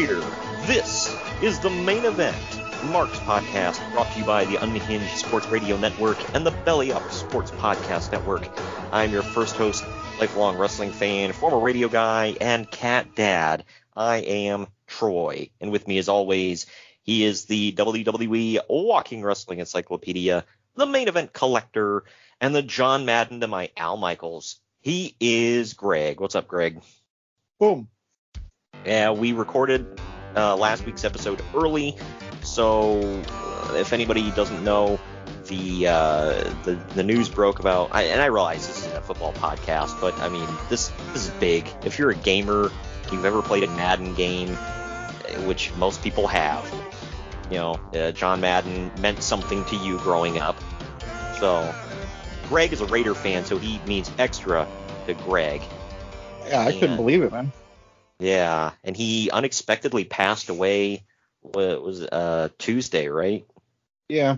Year! This is the main event. Mark's podcast brought to you by the Unhinged Sports Radio Network and the Belly Up Sports Podcast Network. I'm your first host, lifelong wrestling fan, former radio guy, and cat dad. I am Troy, and with me as always, he is the WWE Walking Wrestling Encyclopedia, the main event collector, and the John Madden to my Al Michaels. He is Greg. What's up, Greg? Boom. Yeah, we recorded uh, last week's episode early, so uh, if anybody doesn't know, the uh, the the news broke about, I, and I realize this isn't a football podcast, but I mean this this is big. If you're a gamer, you've ever played a Madden game, eh, which most people have, you know, uh, John Madden meant something to you growing up. So Greg is a Raider fan, so he means extra to Greg. Yeah, I couldn't believe it, man. Yeah, and he unexpectedly passed away. What was it, uh Tuesday, right? Yeah.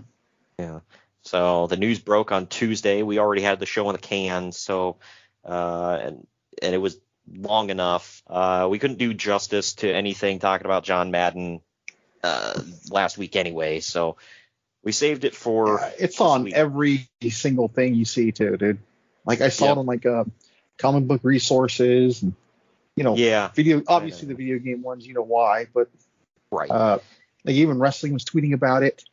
Yeah. So the news broke on Tuesday. We already had the show in the can, so uh, and and it was long enough. Uh, we couldn't do justice to anything talking about John Madden uh, last week anyway, so we saved it for. Yeah, it's on week. every single thing you see too, dude. Like I saw Yep. it on like uh, comic book resources and you know Yeah, video obviously the video game ones, you know why, but right. uh like even wrestling was tweeting about it.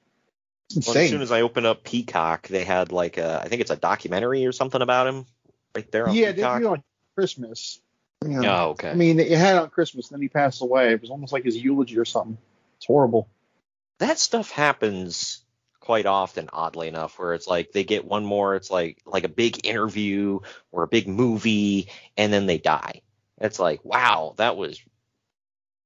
It's Well, as soon as I open up Peacock, they had like a, I think it's a documentary or something about him right there on yeah, they Peacock. did on Christmas. You know, oh, okay. I mean, it had on Christmas, and then he passed away. It was almost like his eulogy or something. It's horrible. that stuff happens quite often oddly enough where it's like they get one more it's like like a big interview or a big movie and then they die it's like wow that was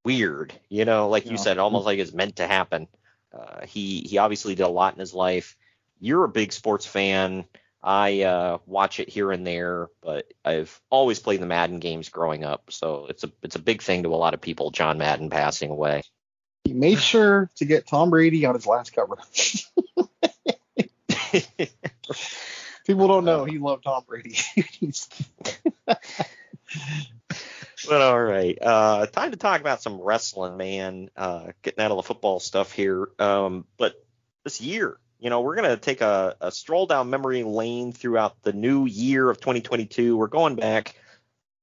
weird you know like you said almost like it's meant to happen. Uh, he he obviously did a lot in his life. You're a big sports fan. I uh, watch it here and there but i've always played the madden games growing up. So it's a it's a big thing to a lot of people john madden passing away. He made sure to get Tom Brady on his last cover. People don't know he loved Tom Brady. But all right, uh, time to talk about some wrestling, man. Uh, getting out of the football stuff here. Um, but this year, you know, we're gonna take a, a stroll down memory lane throughout the new year of 2022. We're going back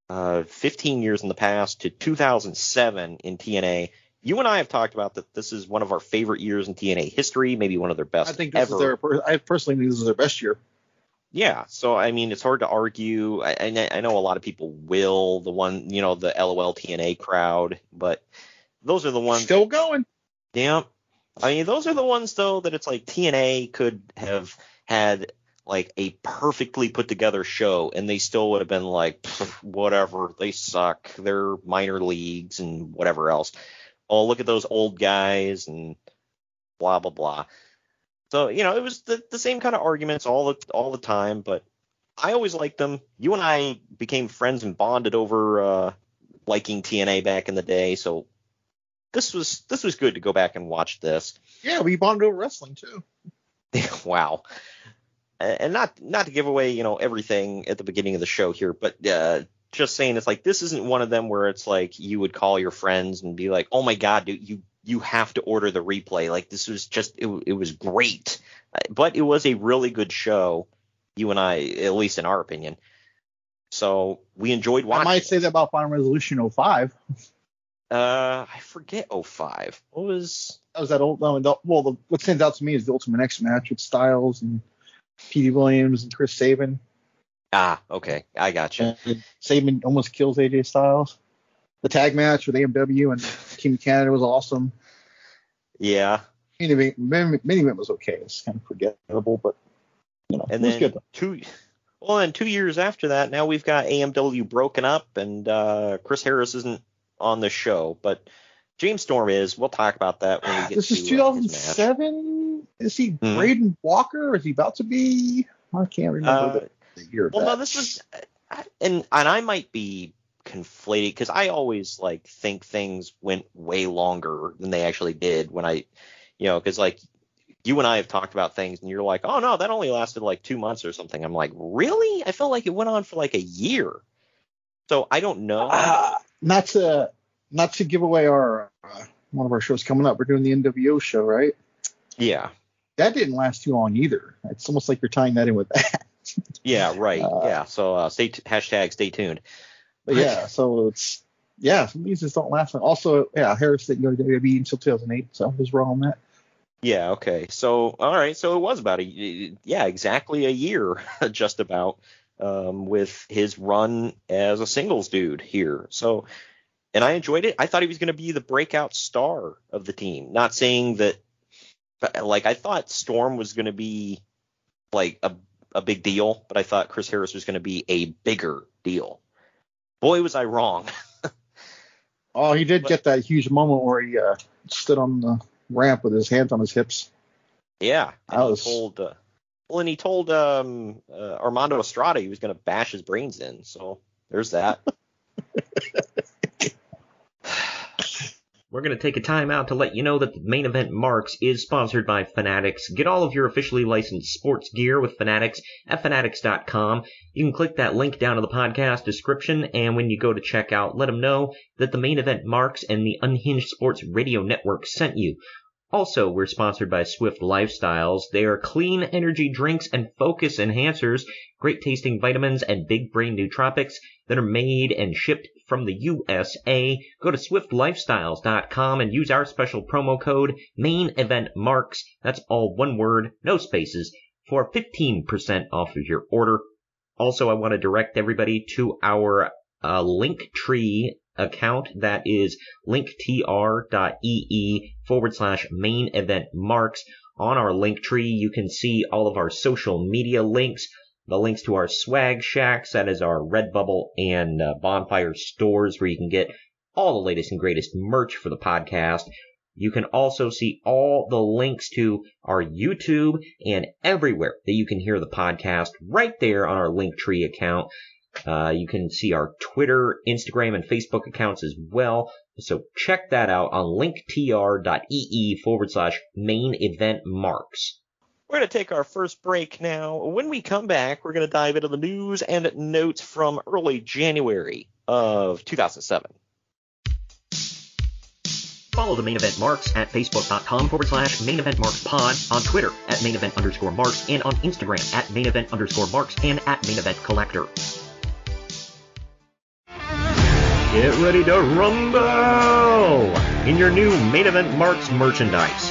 uh, 15 years in the past to 2007 in TNA. You and I have talked about that. This is one of our favorite years in TNA history, maybe one of their best I think this ever. is their. I personally think this is their best year. Yeah, so I mean, it's hard to argue. I, I, I know a lot of people will the one, you know, the LOL TNA crowd, but those are the ones. Still going. Yeah, I mean, those are the ones though that it's like TNA could have had like a perfectly put together show, and they still would have been like, whatever, they suck, they're minor leagues and whatever else. Oh, look at those old guys and blah blah blah. So you know, it was the, the same kind of arguments all the all the time, but I always liked them. You and I became friends and bonded over uh, liking TNA back in the day, so this was this was good to go back and watch this. Yeah, we bonded over wrestling too. wow. And not not to give away, you know, everything at the beginning of the show here, but uh, just saying it's like this isn't one of them where it's like you would call your friends and be like, "Oh my god, dude, you you have to order the replay." Like this was just it, it was great. But it was a really good show. You and I, at least in our opinion. So we enjoyed watching. I might say that about Final Resolution 05. Uh, I forget 05. What was That was that old. No, the, well, the, what stands out to me is the Ultimate X match with Styles and Petey Williams and Chris Sabin. ah okay? I got you. And Sabin almost kills AJ Styles. the tag match with AMW and Team Canada was awesome. Yeah. Main event, main, main event was okay. It's kind of forgettable, but you know, And it was then good. Though. two well, and two years after that, now we've got AMW broken up, and uh, Chris Harris isn't on the show, but James Storm is. We'll talk about that when we get This to is uh, his match. 2007. Is he Mhm. Braden Walker? Is he about to be? I can't remember Uh, the, year. Well, no, that. this was, and and I might be conflated because I always like think things went way longer than they actually did when I, you know, because like you and I have talked about things and you're like, oh no, that only lasted like two months or something. I'm like, really? I felt like it went on for like a year. So I don't know. Uh, not to not to give away our uh, one of our shows coming up. We're doing the NWO show, right? yeah, That didn't last too long either. It's almost like you're tying that in with that. yeah, right. Uh, yeah. So uh, stay t- hashtag stay tuned. Yeah, so it's yeah, some of these just don't last. long. Also, yeah, Harris didn't go to WWE until 2008, so I was wrong on that. Yeah, okay. So, all right. So it was about a yeah, exactly a year, just about, um, with his run as a singles dude here. So, and I enjoyed it. I thought he was going to be the breakout star of the team. Not saying that, but like I thought Storm was going to be like a a big deal, but I thought Chris Harris was going to be a bigger deal. Boy, was I wrong. Oh, he did But- get that huge moment where he uh, stood on the ramp with his hands on his hips. Yeah, and he was- told uh, well, and he told um, uh, Armando Estrada he was going to bash his brains in. So there's that. We're going to take a time out to let you know that the main event Marks is sponsored by Fanatics. Get all of your officially licensed sports gear with Fanatics at fanatics.com. You can click that link down in the podcast description, and when you go to check out, let them know that the main event Marks and the Unhinged Sports Radio Network sent you. Also, we're sponsored by Swift Lifestyles. They are clean energy drinks and focus enhancers, great tasting vitamins and big brain nootropics that are made and shipped from the USA. Go to swiftlifestyles.com and use our special promo code main event marks. That's all one word, no spaces, for 15% off of your order. Also, I want to direct everybody to our uh, Linktree account. That is linktr.ee forward slash main event marks. On our Linktree, you can see all of our social media links, the links to our swag shacks, that is our Redbubble and uh, Bonfire stores where you can get all the latest and greatest merch for the podcast. You can also see all the links to our YouTube and everywhere that you can hear the podcast right there on our Linktree account. Uh, you can see our Twitter, Instagram, and Facebook accounts as well. So check that out on linktr.ee forward slash main event marks. We're going to take our first break now. When we come back, we're going to dive into the news and notes from early January of 2007. Follow the main event marks at facebook.com forward slash main event marks pod, on Twitter at main event underscore marks, and on Instagram at main event underscore marks and at main event collector. Get ready to rumble! In your new Main Event Marks merchandise,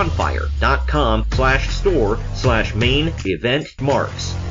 bonfire.com slash store slash main event marks.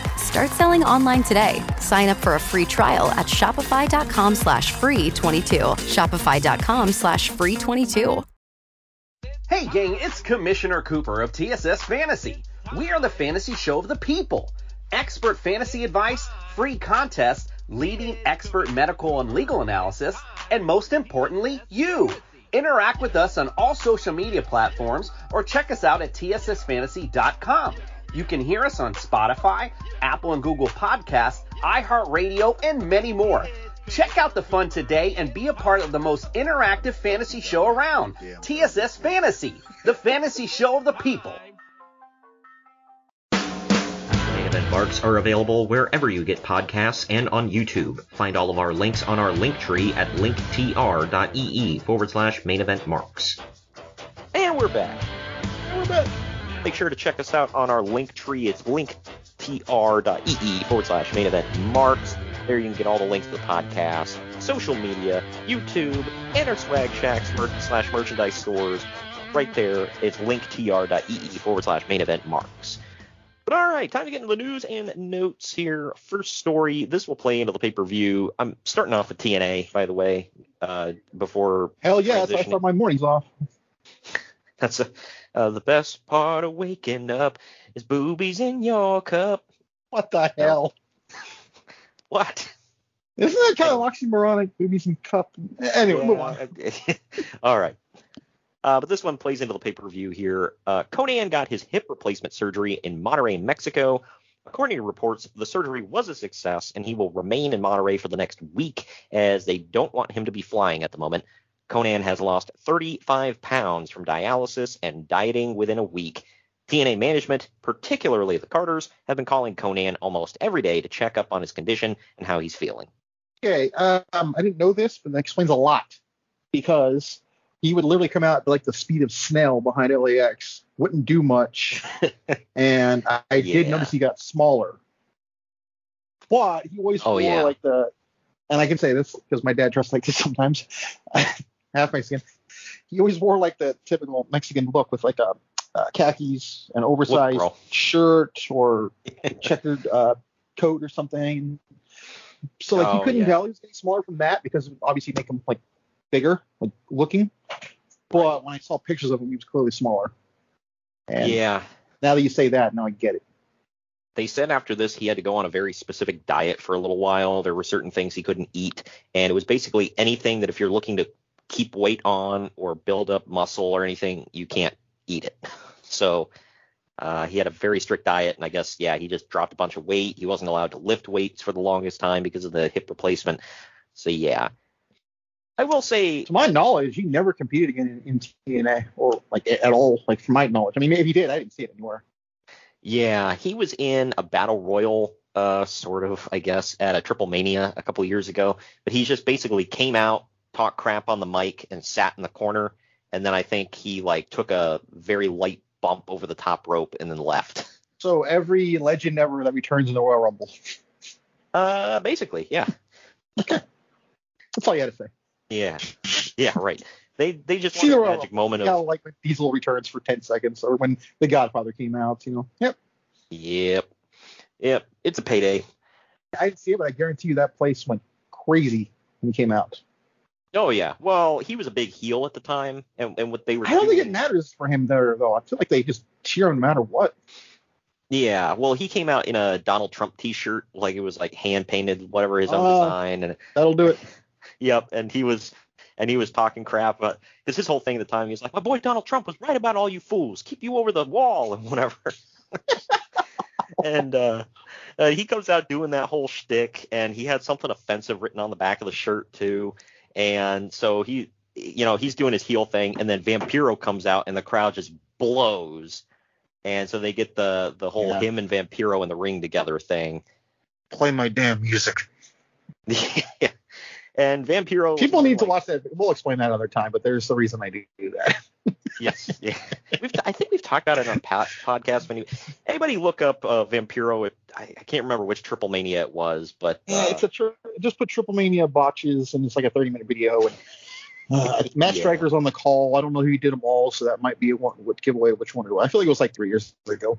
Start selling online today. Sign up for a free trial at shopify.com slash free 22. Shopify.com slash free 22. Hey gang, it's Commissioner Cooper of TSS Fantasy. We are the fantasy show of the people. Expert fantasy advice, free contests, leading expert medical and legal analysis, and most importantly, you. Interact with us on all social media platforms or check us out at tssfantasy.com. You can hear us on Spotify, Apple and Google Podcasts, iHeartRadio, and many more. Check out the fun today and be a part of the most interactive fantasy show around. TSS Fantasy, the fantasy show of the people. Main event marks are available wherever you get podcasts and on YouTube. Find all of our links on our link tree at linktr.ee forward slash main event marks. And we're back. And we're back. Make sure to check us out on our link tree. It's linktr.ee forward slash main event marks. There you can get all the links to the podcast, social media, YouTube, and our Swag Shacks mer- slash merchandise stores. Right there, it's linktr.ee forward slash main event marks. But all right, time to get into the news and notes here. First story. This will play into the pay per view. I'm starting off with TNA, by the way, uh, before. Hell yeah, that's how I start my mornings off. That's a, uh, the best part of waking up is boobies in your cup. What the hell? What? Isn't that kind of oxymoronic? Boobies and cup. Anyway, move on. All right. Uh, but this one plays into the pay per view here. Uh, Konnan got his hip replacement surgery in Monterrey, Mexico. According to reports, the surgery was a success, and he will remain in Monterrey for the next week as they don't want him to be flying at the moment. Konnan has lost 35 pounds from dialysis and dieting within a week. TNA management, particularly the Carters, have been calling Konnan almost every day to check up on his condition and how he's feeling. Okay, um, I didn't know this, but that explains a lot because he would literally come out like the speed of snail behind LAX, wouldn't do much, and I, I did notice he got smaller. But he always Oh, wore yeah. like the, and I can say this because my dad dressed like this sometimes, half Mexican. He always wore like the typical Mexican look with like a uh, khakis, an oversized bro. shirt, or checkered uh, coat or something. So like Oh, you couldn't yeah. tell he was getting smaller from that because obviously make him like bigger, like looking. But when I saw pictures of him, he was clearly smaller. And yeah. now that you say that, now I get it. They said after this he had to go on a very specific diet for a little while. There were certain things he couldn't eat, and it was basically anything that if you're looking to keep weight on or build up muscle or anything, you can't eat it. So uh, he had a very strict diet, and I guess yeah, he just dropped a bunch of weight. He wasn't allowed to lift weights for the longest time because of the hip replacement. So yeah, I will say To my knowledge, he never competed again in, in TNA or like at all. Like from my knowledge, I mean, if he did, I didn't see it anywhere. Yeah, he was in a battle royal, uh, sort of, I guess, at a Triple Mania a couple years ago. But he just basically came out, talked crap on the mic, and sat in the corner. And then I think he like took a very light bump over the top rope and then left. So every legend ever that returns in the Royal Rumble. Uh, basically, yeah, That's all you had to say. yeah, yeah, right. They they just See want the a magic Rumble. moment know, of like when Diesel returns for 10 seconds, or when The Godfather came out. You know, yep. yep, yep. It's a payday. I didn't see it, but I guarantee you that place went crazy when he came out. Oh yeah. Well, he was a big heel at the time, and and what they were. I don't think it matters for him there, though. I feel like they just cheer him no matter what. Yeah, well, he came out in a Donald Trump T-shirt, like it was like hand painted, whatever his own Oh. design, and That'll do it. yep, and he was and he was talking crap, but because his whole thing at the time, he was like, my boy Donald Trump was right about all you fools, keep you over the wall and whatever. and uh, uh, he comes out doing that whole shtick, and he had something offensive written on the back of the shirt too, and so he, you know, he's doing his heel thing, and then Vampiro comes out, and the crowd just blows, and so they get the the whole Yeah. him and Vampiro in the ring together thing. Play my damn music. yeah. And Vampiro. People need to watch that. We'll explain that another time, but there's the reason I do that. Yes, yeah. We've I think we've talked about it on pa- podcast. When you, anybody look up uh, Vampiro, it, I, I can't remember which Triple Mania it was, but Yeah, uh, it's a tri- just put Triple Mania botches, and it's like a 30 minute video. And uh, Matt Yeah. Striker's on the call. I don't know who did them all, so that might be one would give away which one it was. I feel like it was like three years ago.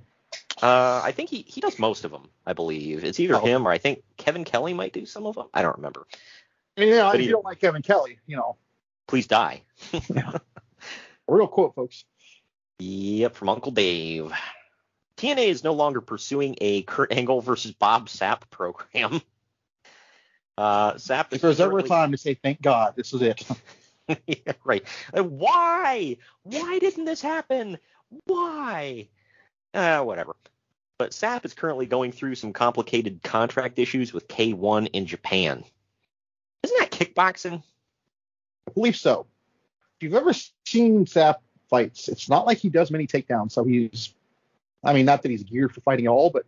uh, I think he he does most of them. I believe it's either Oh. him or I think Kevin Kelly might do some of them. I don't remember. I mean, yeah, But if he- you don't like Kevin Kelly, you know, Please die. real quote, folks. Yep, from Uncle Dave. TNA is no longer pursuing a Kurt Angle versus Bob Sapp program. Uh, Sapp If there's ever a time to say thank God, this is it. yeah, right. Why? Why didn't this happen? Why? Uh, whatever. But Sapp is currently going through some complicated contract issues with K1 in Japan. Kickboxing? I believe so. If you've ever seen Sapp fights, it's not like he does many takedowns. So he's, I mean, not that he's geared for fighting at all, but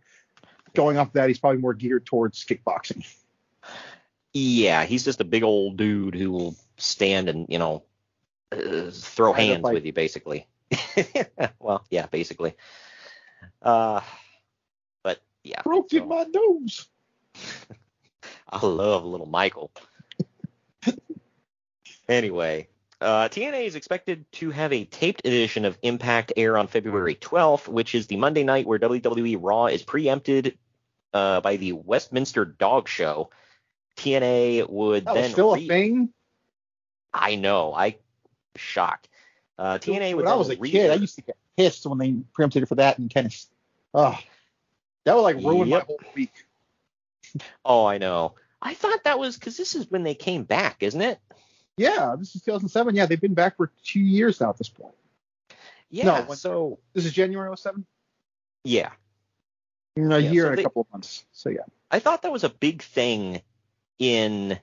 going off that, he's probably more geared towards kickboxing. Yeah, he's just a big old dude who will stand and, you know, uh, throw Kind hands like- with you, basically. well, yeah, basically. Uh, but yeah, Broke in my nose. I love little Michael. Anyway, uh, TNA is expected to have a taped edition of Impact air on February 12th, which is the Monday night where WWE Raw is preempted uh, by the Westminster Dog Show. TNA would That then was still re- a thing. I know, I shocked. Uh, TNA would when I was a re- kid, I used to get pissed when they preempted it for that in tennis. Oh, that would like ruin Yep. my whole week. Oh, I know. I thought that was because this is when they came back, isn't it? Yeah, this is 2007. Yeah, they've been back for two years now at this point. Yeah. No, when- so This is January 07. yeah, In A Yeah, year so and a couple of months. So yeah. I thought that was a big thing in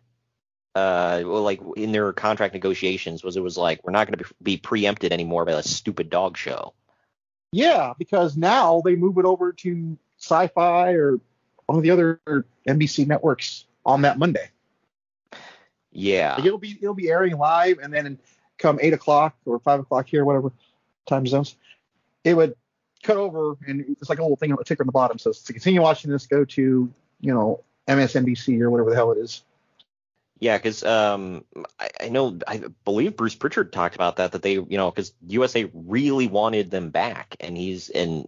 uh well, like in their contract negotiations was it was like we're not going to be be preempted anymore by a stupid dog show. Yeah, because now they move it over to Sci-Fi or one of the other NBC networks on that Monday. Yeah. Like it'll be it'll be airing live, and then come eight o'clock or five o'clock here, whatever time zones, it would cut over, and it's like a little thing, a ticker on the bottom says to continue watching this, go to you know MSNBC or whatever the hell it is. Yeah, because um, I, I know I believe Bruce Pritchard talked about that that they you know because USA really wanted them back, and he's and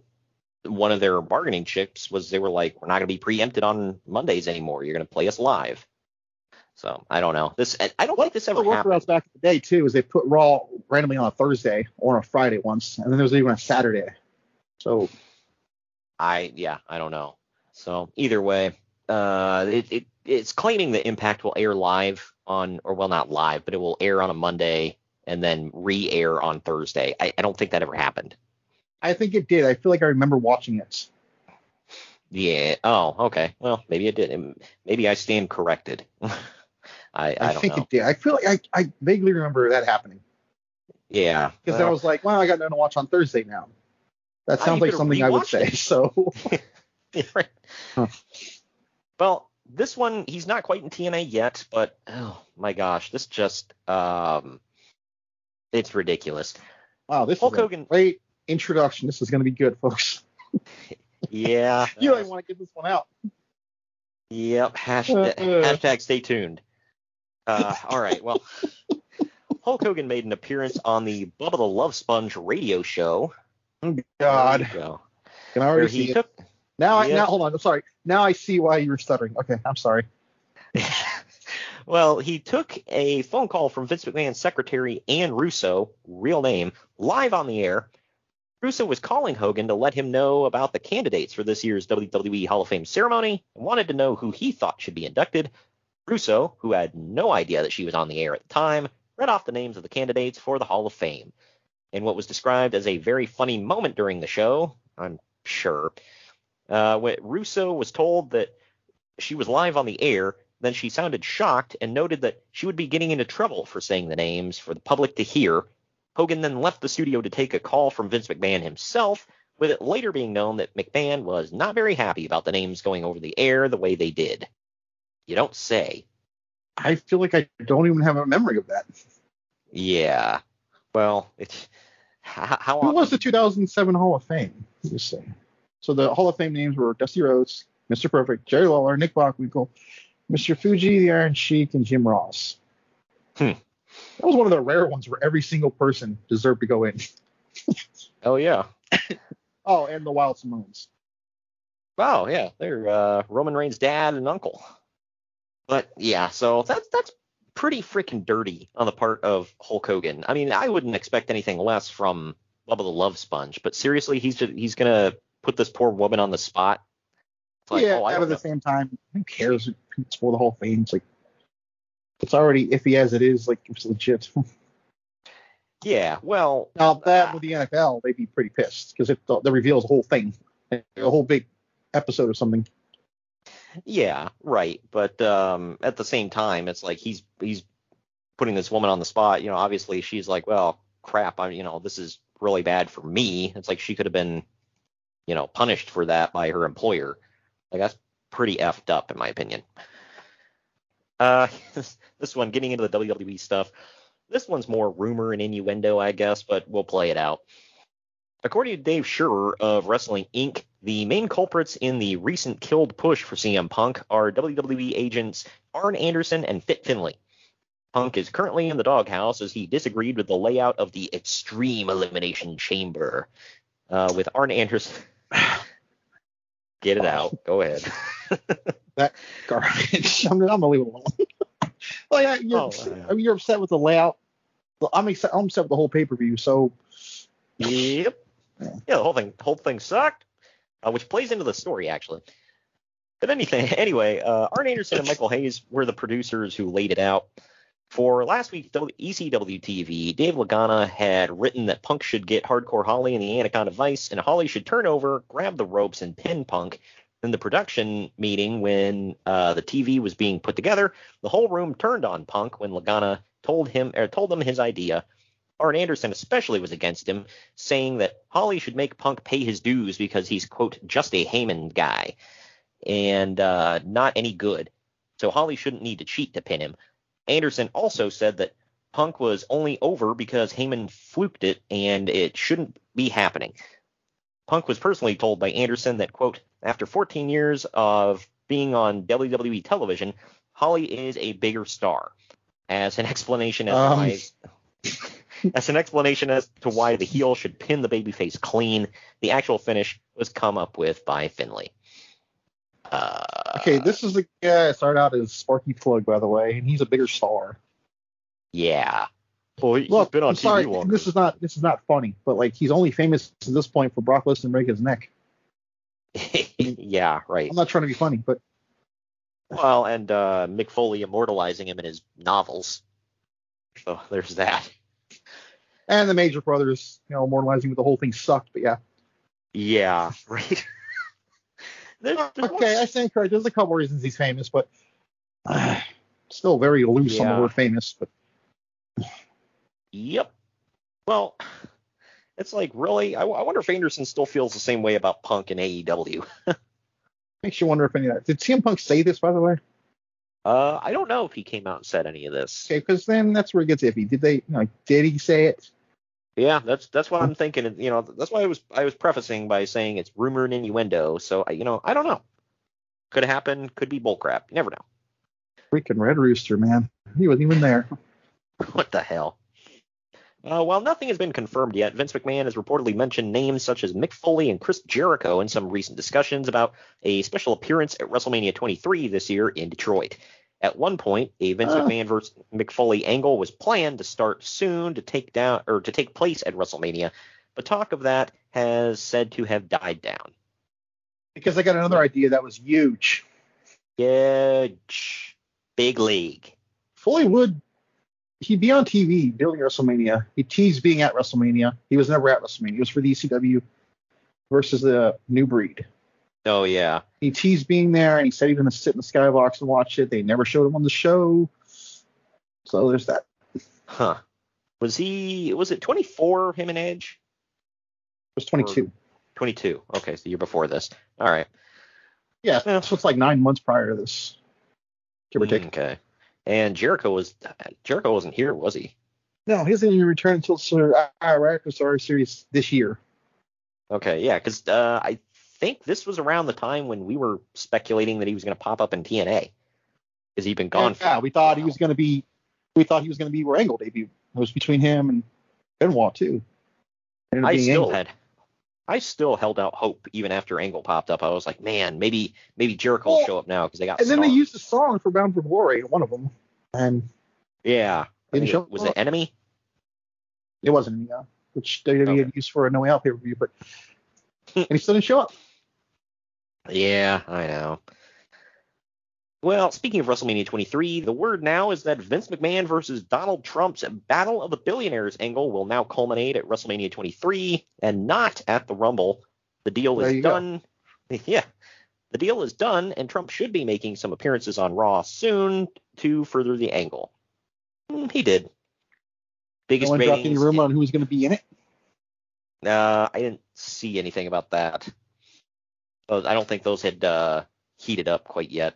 one of their bargaining chips was they were like we're not going to be preempted on Mondays anymore. You're going to play us live. So I don't know. This I don't think this ever the happened. workarounds back in the day too is they put Raw randomly on a Thursday or on a Friday once, and then there was even a Saturday. So I yeah, I don't know. So either way, uh, it, it it's claiming that Impact will air live on, or well, not live, but it will air on a Monday and then re-air on Thursday. I, I don't think that ever happened. I think it did. I feel like I remember watching it. Yeah. Oh, okay. Well, maybe it did. Maybe I stand corrected. I I, I, don't think know. it did. I feel like I, I vaguely remember that happening Yeah. because well, I was like, well, I got nothing to watch on Thursday now. That sounds like something I would say. it. So right. Huh. Well, this one he's not quite in TNA yet, but oh my gosh, this just um, it's ridiculous. wow, this Hulk is a Hogan- great introduction. This is going to be good, folks. Yeah. You don't want to get this one out. Yep. Hashtag, Uh. hashtag stay tuned. Uh, all right. Well, Hulk Hogan made an appearance on the Bubba the Love Sponge radio show. Oh God, go. can I already see it? took Now, I, now hold on. I'm sorry. Now I see why you were stuttering. Okay, I'm sorry. well, he took a phone call from Vince McMahon's secretary Ann Russo, real name, live on the air. Russo was calling Hogan to let him know about the candidates for this year's WWE Hall of Fame ceremony and wanted to know who he thought should be inducted. Russo, who had no idea that she was on the air at the time, read off the names of the candidates for the Hall of Fame. In what was described as a very funny moment during the show, I'm sure, uh, when Russo was told that she was live on the air, then she sounded shocked and noted that she would be getting into trouble for saying the names for the public to hear. Hogan then left the studio to take a call from Vince McMahon himself, with it later being known that McMahon was not very happy about the names going over the air the way they did. You don't say. I feel like I don't even have a memory of that. Yeah. Well, it's how, how Who often? was the 2007 Hall of Fame? Let me say. So the Hall of Fame names were Dusty Rhodes, Mr. Perfect, Jerry Lawler, Nick Bockwinkel, Mr. Fuji, the Iron Sheik, and Jim Ross. Hmm. That was one of the rare ones where every single person deserved to go in. Oh yeah. Oh, and the Wild Samoans. Oh yeah, they're uh, Roman Reigns' dad and uncle. But yeah, so that's that's pretty freaking dirty on the part of Hulk Hogan. I mean, I wouldn't expect anything less from Bubba the Love Sponge, but seriously, he's just, he's gonna put this poor woman on the spot. Like, yeah, oh, I at the same time, who cares? It's for the Hall of Fame. It's like it's already iffy as it is. Like it's legit. Yeah, well, now that uh, with the NFL, they'd be pretty pissed because it that reveals a whole thing, a whole big episode or something. Yeah, right. But um, at the same time, it's like he's he's putting this woman on the spot. You know, obviously she's like, well, crap. I, you know, this is really bad for me. It's like she could have been, you know, punished for that by her employer. Like that's pretty effed up in my opinion. Uh, this one getting into the WWE stuff. This one's more rumor and innuendo, I guess, but we'll play it out. According to Dave Scherer of Wrestling Inc., the main culprits in the recent killed push for CM Punk are WWE agents Arn Anderson and Fit Finley. Punk is currently in the doghouse as he disagreed with the layout of the Extreme Elimination Chamber. Uh, with Arn Anderson. Get it out. Go ahead. that garbage. I'm, I'm gonna leave it alone. well, yeah, you're, Oh, I mean, you're upset with the layout. I'm upset. I'm upset with the whole pay per view. So Yep. Yeah, the whole thing, whole thing sucked, uh, which plays into the story actually. But anything, anyway, uh, Arn Anderson and Michael Hayes were the producers who laid it out. For last week's ECW TV, Dave Lagana had written that Punk should get Hardcore Holly in the Anaconda Vice, and Holly should turn over, grab the ropes, and pin Punk. In the production meeting, when uh, the TV was being put together, the whole room turned on Punk when Lagana told him or told them his idea. Arn Anderson especially was against him, saying that Holly should make Punk pay his dues because he's quote just a Heyman guy and uh, not any good. So Holly shouldn't need to cheat to pin him. Anderson also said that Punk was only over because Heyman fluked it and it shouldn't be happening. Punk was personally told by Anderson that, quote, after 14 years of being on WWE television, Holly is a bigger star. As an explanation as Um. why as an explanation as to why the heel should pin the babyface clean, the actual finish was come up with by Finley. Uh, okay, this is the guy I started out as Sparky Plugg, by the way, and he's a bigger star. yeah. Well, he's Look, been on I'm TV sorry, longer. this is not this is not funny, but like he's only famous to this point for Brock Lesnar breaking his neck. yeah, right. I'm not trying to be funny, but Well, and uh, Mick Foley immortalizing him in his novels. So there's that. And the Major Brothers, you know, immortalizing with the whole thing sucked, but yeah. Yeah, right. There's- there's one- Okay, I stand correct. There's a couple reasons he's famous, but uh, still very loose on Yeah. the word famous. But Yep. Well, it's like really. I, I wonder if Anderson still feels the same way about Punk and AEW. makes you wonder if any of that. Did CM Punk say this, by the way? Uh, I don't know if he came out and said any of this. Okay, because then that's where it gets iffy. Did they, know, did he say it? Yeah, that's that's what I'm thinking. and, You know, that's why I was I was prefacing by saying it's rumor and innuendo. So I, you know, I don't know. Could happen. Could be bullcrap. You never know. Freaking Red Rooster, man. He wasn't even there. What the hell? Uh, while nothing has been confirmed yet, Vince McMahon has reportedly mentioned names such as Mick Foley and Chris Jericho in some recent discussions about a special appearance at WrestleMania 23 this year in Detroit. At one point, a Vince Ah. McMahon versus Mick Foley angle was planned to start soon to take down or to take place at WrestleMania, but talk of that has said to have died down. Because I got another idea that was huge. Huge, big league. Foley would he'd be on TV during WrestleMania. He teased being at WrestleMania. He was never at WrestleMania. He was for the ECW versus the New Breed. Oh yeah, He teased being there, and he said he was going to sit in the skybox and watch it. They never showed him on the show. So there's that. huh? Was he? Was it 24? Him and Edge? It was 22. 22. Okay, so the year before this. All right. Yeah, so it's like nine months prior to this, give or take. Okay. And Jericho was Jericho wasn't here, was he? No, he hasn't even returned until Sur- Iraq Survivor Series this year. Okay, yeah, because uh, I think this was around the time when we were speculating that he was going to pop up in TNA. Because he'd been gone. for Yeah, we thought he was going to be. We thought he was going to be where Angle debuted. It was between him and Benoit too. I still Angle. had, I still held out hope even after Angle popped up. I was like, man, maybe maybe Jericho will Well, show up now because they got. And then they used a song for Bound for Glory, one of them, and yeah. Didn't show it- was up. it Enemy? it wasn't uh, which WWE had used for a No Way Out pay per view, but and he still didn't show up. Yeah, I know. Well, speaking of WrestleMania 23, the word now is that Vince McMahon versus Donald Trump's Battle of the Billionaires angle will now culminate at WrestleMania 23 and not at the Rumble. The deal There is go. done. Yeah. The deal is done, and Trump should be making some appearances on Raw soon to further the angle. Hmm, He did. No Biggest one dropped any rumor on who was going to be in it. Uh, I didn't see anything about that. Those- I don't think those had uh, heated up quite yet.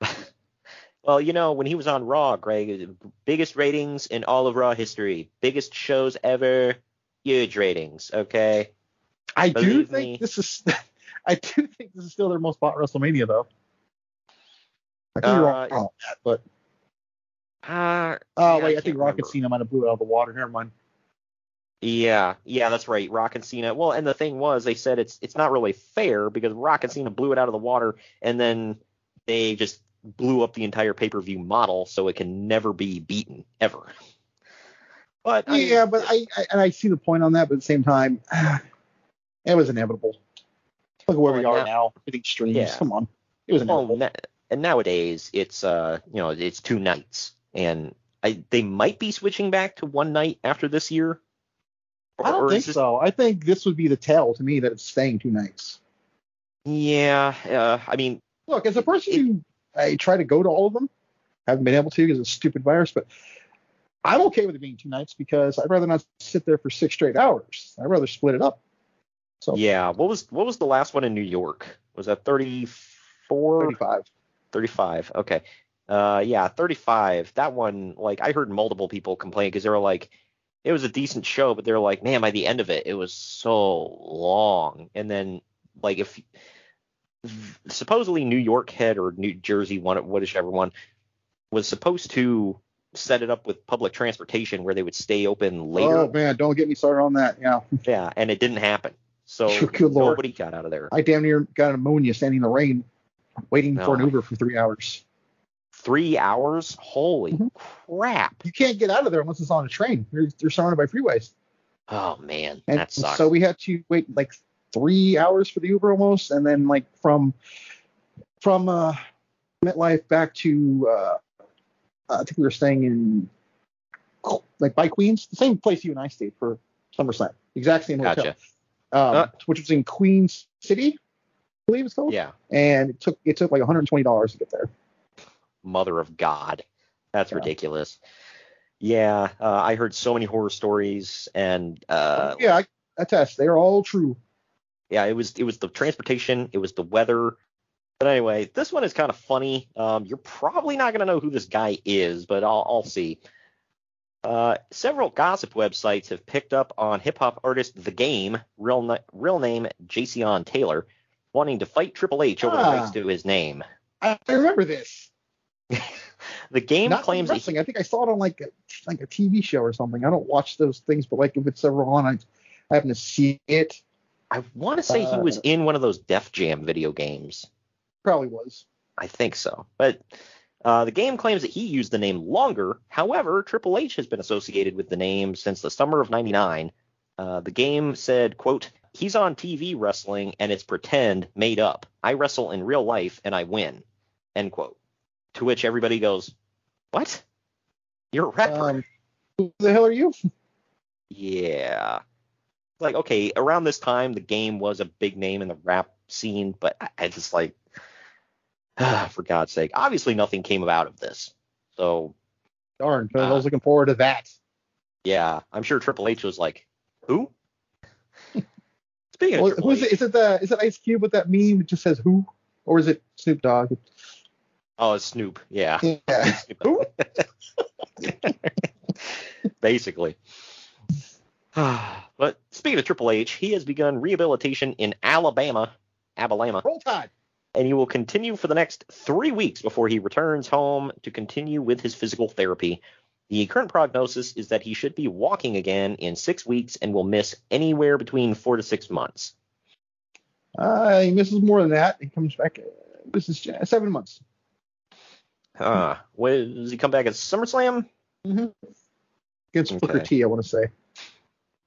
well, you know, when he was on Raw, Greg, biggest ratings in all of Raw history, biggest shows ever, huge ratings. Okay. I do think me. this is. I do think this is still their most bought WrestleMania though. I think Uh, wrong on that, but Uh, oh wait, I, can't think Rock and. Cena might have blew it out of the water. Never mind. Yeah, yeah, that's right. Rock and Cena. Well, and the thing was, they said it's it's not really fair because Rock and Cena blew it out of the water, and then they just blew up the entire pay per view model, so it can never be beaten ever. But I mean, yeah, but I, I and I see the point on that, but at the same time, it was inevitable. Look at where we are now- now. Everything streams. Yeah. Come on, it was well, inevitable. na- and nowadays it's uh you know it's two nights, and I they might be switching back to one night after this year. I don't Or think this- so. I think this would be the tell to me that it's staying two nights. Yeah, uh, I mean, Look, as a person who I try to go to all of them, haven't been able to because of a stupid virus, but I'm okay with it being two nights because I'd rather not sit there for six straight hours. I'd rather split it up. So yeah. What was what was the last one in New York? Was that 34? 35. 35. Okay. Uh, yeah, 35. That one, like, I heard multiple people complain because they were like, it was a decent show, but they were like, man, by the end of it, it was so long. And then, like, if supposedly New York head or New Jersey one, whichever one, was supposed to set it up with public transportation where they would stay open later. Oh man, don't get me started on that. Yeah, Yeah, and it didn't happen. So Good Lord. nobody got out of there. I damn near got pneumonia standing in the rain, waiting for an Uber for three hours. Three hours? Holy crap. You can't get out of there unless it's on a train. You're, you're surrounded by freeways. Oh, man. And that sucks. so we had to wait like three hours for the Uber almost, and then like from from uh, MetLife back to uh, I think we were staying in like by Queens, the same place you and I stayed for SummerSlam, exact same hotel, Gotcha. um, Uh. which was in Queens City, I believe it's called. Yeah. And it took it took like 120 dollars to get there. Mother of God. That's ridiculous. Yeah, uh, I heard so many horror stories, and uh, yeah, I attest they are all true. yeah, it was it was the transportation, it was the weather. But anyway, this one is kind of funny. Um, you're probably not gonna know who this guy is, but I'll I'll see. Uh, several gossip websites have picked up on hip hop artist The Game, real na- real name Jayceon Taylor, wanting to fight Triple H over the Ah. rights to his name. I remember this. The game Not claims that he- wrestling. I think I saw it on like a, like a TV show or something. I don't watch those things, but like if it's ever on, I, I happen to see it. I want to say he Uh, was in one of those Def Jam video games. Probably was. I think so. But uh, the game claims that he used the name longer. However, Triple H has been associated with the name since the summer of 99. Uh, the game said, quote, he's on TV wrestling and it's pretend, made up. I wrestle in real life and I win, end quote. To which everybody goes, what? You're a rapper. Um, who the hell are you? Yeah. Like, okay, around this time, the game was a big name in the rap scene, but I, I just like, for God's sake, obviously nothing came about of this. So, Darn, I Uh, was looking forward to that. Yeah, I'm sure Triple H was like, who? Speaking of Well, Triple who is H, it? Is it the is it Ice Cube with that meme that just says who, or is it Snoop Dogg? Oh, Snoop. Yeah. Yeah. Basically. but speaking of Triple H, he has begun rehabilitation in Alabama, Alabama, Roll Tide. and he will continue for the next three weeks before he returns home to continue with his physical therapy. The current prognosis is that he should be walking again in six weeks and will miss anywhere between four to six months. Uh, he misses more than that. He comes back. Uh, this is uh, seven months. Uh, when does he come back at SummerSlam? Mm-hmm. Against Booker Okay. T, I want to say.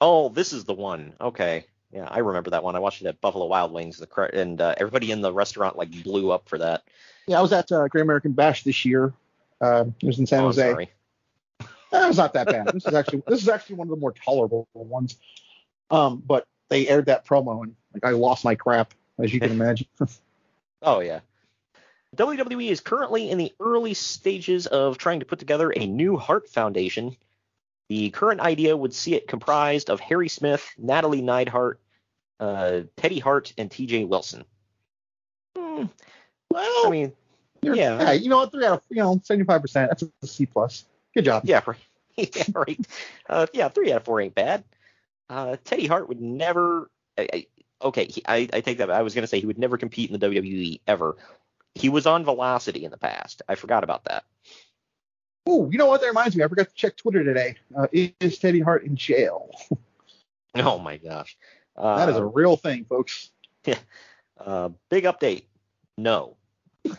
Oh, this is the one. Okay. Yeah, I remember that one. I watched it at Buffalo Wild Wings, the cr- and uh, everybody in the restaurant like blew up for that. Yeah, I was at uh, Great American Bash this year. Uh, it was in San Oh, Jose. sorry. It was not that bad. This is actually this is actually one of the more tolerable ones. Um, but they aired that promo and like I lost my crap, as you can imagine. Oh yeah. WWE is currently in the early stages of trying to put together a new Hart Foundation. The current idea would see it comprised of Harry Smith, Natalie Neidhart, uh, Teddy Hart, and T.J. Wilson. Hmm, well, I mean, You're- yeah. yeah, you know what? Three out of you know seventy five percent. That's a C plus. Good job. Yeah, right. yeah, right. Uh, yeah, three out of four ain't bad. Uh, Teddy Hart would never. I, I, okay, he, I, I take that. back. I was gonna say he would never compete in the WWE ever. He was on Velocity in the past. I forgot about that. Oh, you know what? That reminds me. I forgot to check Twitter today. Uh, is Teddy Hart in jail? Oh my gosh. Uh, that is a real thing, folks. Yeah. uh, big update. No.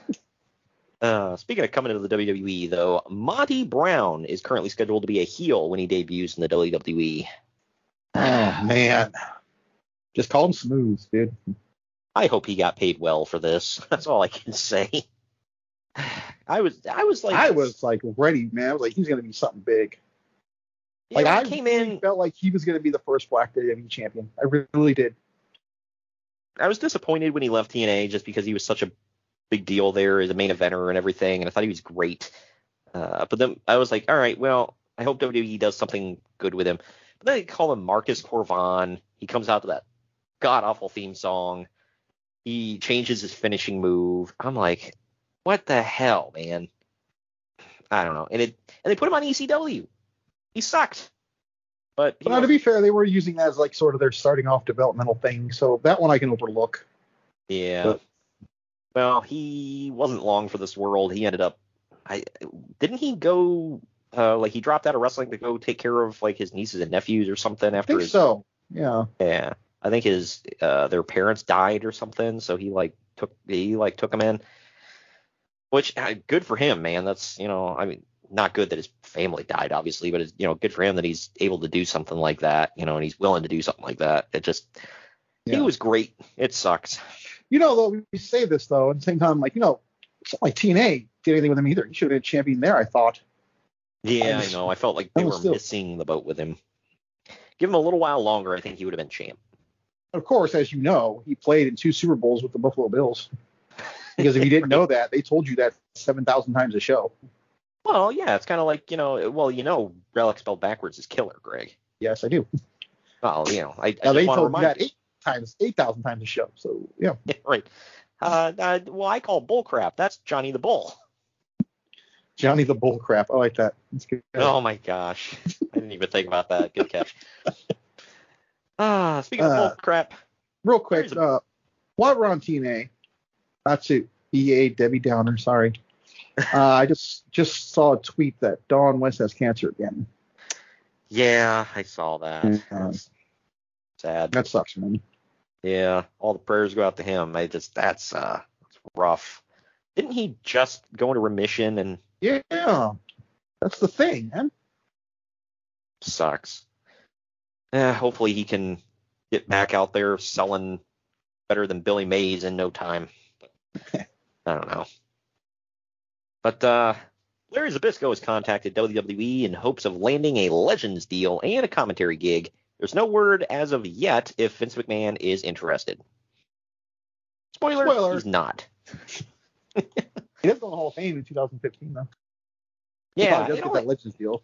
Uh, speaking of coming into the WWE, though, Monty Brown is currently scheduled to be a heel when he debuts in the. WWE. Oh man, just call him smooth, dude. I hope he got paid well for this. That's all I can say. I was, I was like, I was like ready, man. I was like, he's gonna be something big. Yeah, like I came really in- felt like he was gonna be the first Black WWE champion. I really did. I was disappointed when he left TNA just because he was such a big deal there as a main eventer and everything, and I thought he was great. Uh, but then I was like, all right, well, I hope WWE does something good with him. But then they call him Marcus Cor Von. He comes out to that god awful theme song. He changes his finishing move. I'm like, what the hell, man? I don't know. And it and they put him on ECW. He sucked. But he But now, to be fair, they were using that as like sort of their starting off developmental thing, so that one I can overlook. Yeah. But- well, he wasn't long for this world. He ended up I didn't he go uh like he dropped out of wrestling to go take care of like his nieces and nephews or something I after think his so. Yeah. yeah. I think his uh their parents died or something, so he like took he like took them in. Which good for him, man. That's you know, I mean not good that his family died, obviously, but it's you know good for him that he's able to do something like that, you know, and he's willing to do something like that. It just he was great. It sucks. You know, though, we say this though, at the same time, like you know, it's not like TNA did anything with him either. He should have been champion there, I thought. Yeah, I I know. I felt like they were still- missing the boat with him. Give him a little while longer, I think he would have been champ. Of course, as you know, he played in two Super Bowls with the Buffalo Bills. Because if you didn't know that, they told you that seven thousand times a show. Well, yeah, it's kind of like you know. Well, you know, relic spelled backwards is killer, Greg. Yes, I do. Well, you know, I, I Now just they told me that eight times, eight thousand times a show. So yeah, you. right. Uh, uh, well, I call bull crap. That's Johnny the Bull. Johnny the Bull crap. I like that. Oh my gosh, I didn't even think about that. Good catch. Ah, speaking of Uh, bull crap, Real quick, uh, while we're on TNA, not to EA Debbie Downer, sorry. uh, I just just saw a tweet that Don West has cancer again. yeah, I saw that. Yeah. That's sad. That sucks, man. Yeah, all the prayers go out to him. I just that's uh that's rough. Didn't he just go into remission and Yeah, that's the thing, man. sucks? Yeah, hopefully he can get back out there selling better than Billy Mays in no time. I don't know. But uh Larry Zbyszko has contacted WWE in hopes of landing a Legends deal and a commentary gig. There's no word as of yet if Vince McMahon is interested. Spoiler, Spoiler. he's not. He does go to the Hall of Fame in 2015, though. Yeah, does it get only- that Legends deal.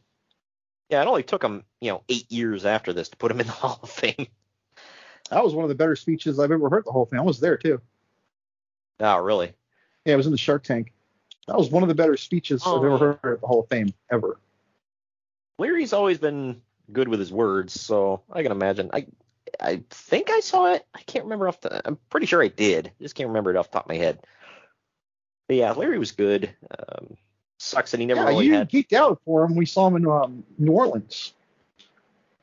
Yeah, it only took him, you know, eight years after this to put him in the Hall of Fame. That was one of the better speeches I've ever heard. The whole thing. I was there too. Oh, really? Yeah, I was in the Shark Tank. That was one of the better speeches I've ever heard at the Hall of Fame ever. Larry's always been good with his words, so I can imagine. I I think I saw it. I can't remember off the. I'm pretty sure I did. Just can't remember it off the top of my head. But yeah, Larry was good. Um, sucks that he never yeah, really you had. geeked out for him. We saw him in um, New Orleans.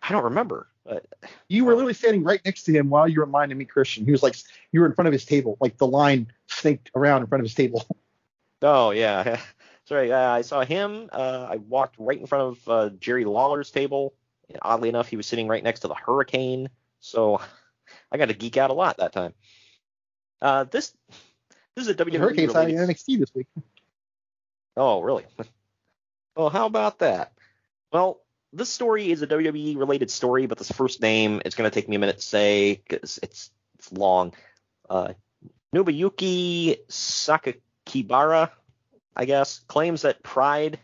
I don't remember. But You were literally standing right next to him while you were in line to meet Christian. He was like, you were in front of his table, like the line snaked around in front of his table. oh yeah, sorry. Uh, I saw him. Uh, I walked right in front of uh, Jerry Lawler's table. And oddly enough, he was sitting right next to the Hurricane. So I got to geek out a lot that time. Uh, this this is a WWE The Hurricane's related NXT this week. Oh, really? Well, how about that? Well, this story is a WWE related story, but this first name it's going to take me a minute to say because it's it's long. Uh, Nobuyuki Sakakibara, I guess, claims that Pride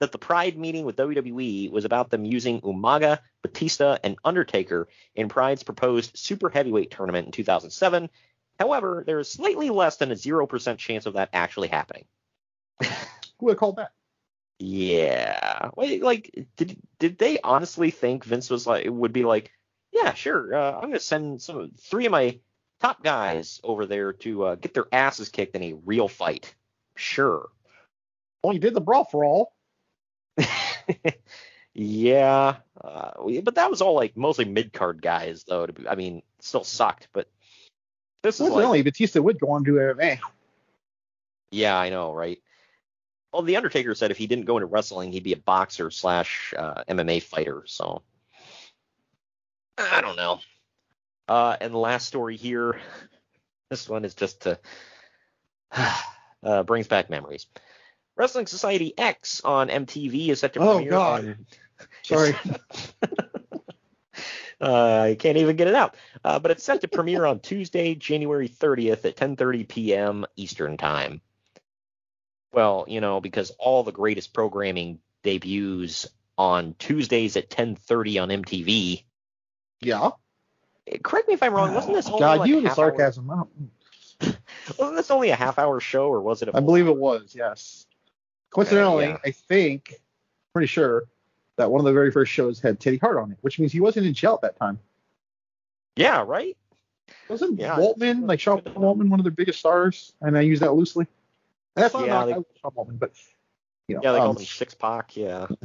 that the Pride meeting with WWE was about them using Umaga, Batista, and Undertaker in Pride's proposed super heavyweight tournament in 2007. However, there is slightly less than a 0% chance of that actually happening. Who would have called that? Yeah. Wait, like, did did they honestly think Vince was like would be like, yeah, sure, uh, I'm gonna send some three of my top guys over there to uh, get their asses kicked in a real fight. Sure. Well, you did the brawl for all. Yeah, uh, but that was all like mostly mid card guys though. To be, I mean, still sucked, but this is like, Coincidentally, Batista would go on to MMA. yeah, I know, right? Well, the Undertaker said if he didn't go into wrestling, he'd be a boxer slash uh, MMA fighter. So I don't know. Uh, and the last story here, this one is just to uh, brings back memories. Wrestling Society X on MTV is set to Oh, premiere. God. on- Sorry. uh, I can't even get it out. Uh, but it's set to premiere on Tuesday, January 30th at 10:30 p.m. Eastern Time. Well, you know, because all the greatest programming debuts on Tuesdays at 10:30 on MTV. Yeah. Eh, correct me if I'm wrong. Wasn't this only God, like you and the half hour- sarcasm. Wasn't this only a half hour show, or was it? A I believe it was, yes. Coincidentally, yeah. I think, pretty sure, that one of the very first shows had Teddy Hart on it, which means he wasn't in jail at that time. Yeah, right. Wasn't Yeah. Waltman, like Sean Waltman, one of their biggest stars? And I use that loosely. And that's not Yeah, yeah, they- I love Sean Waltman, but you know, Yeah, they um, called him Six Pack. Yeah.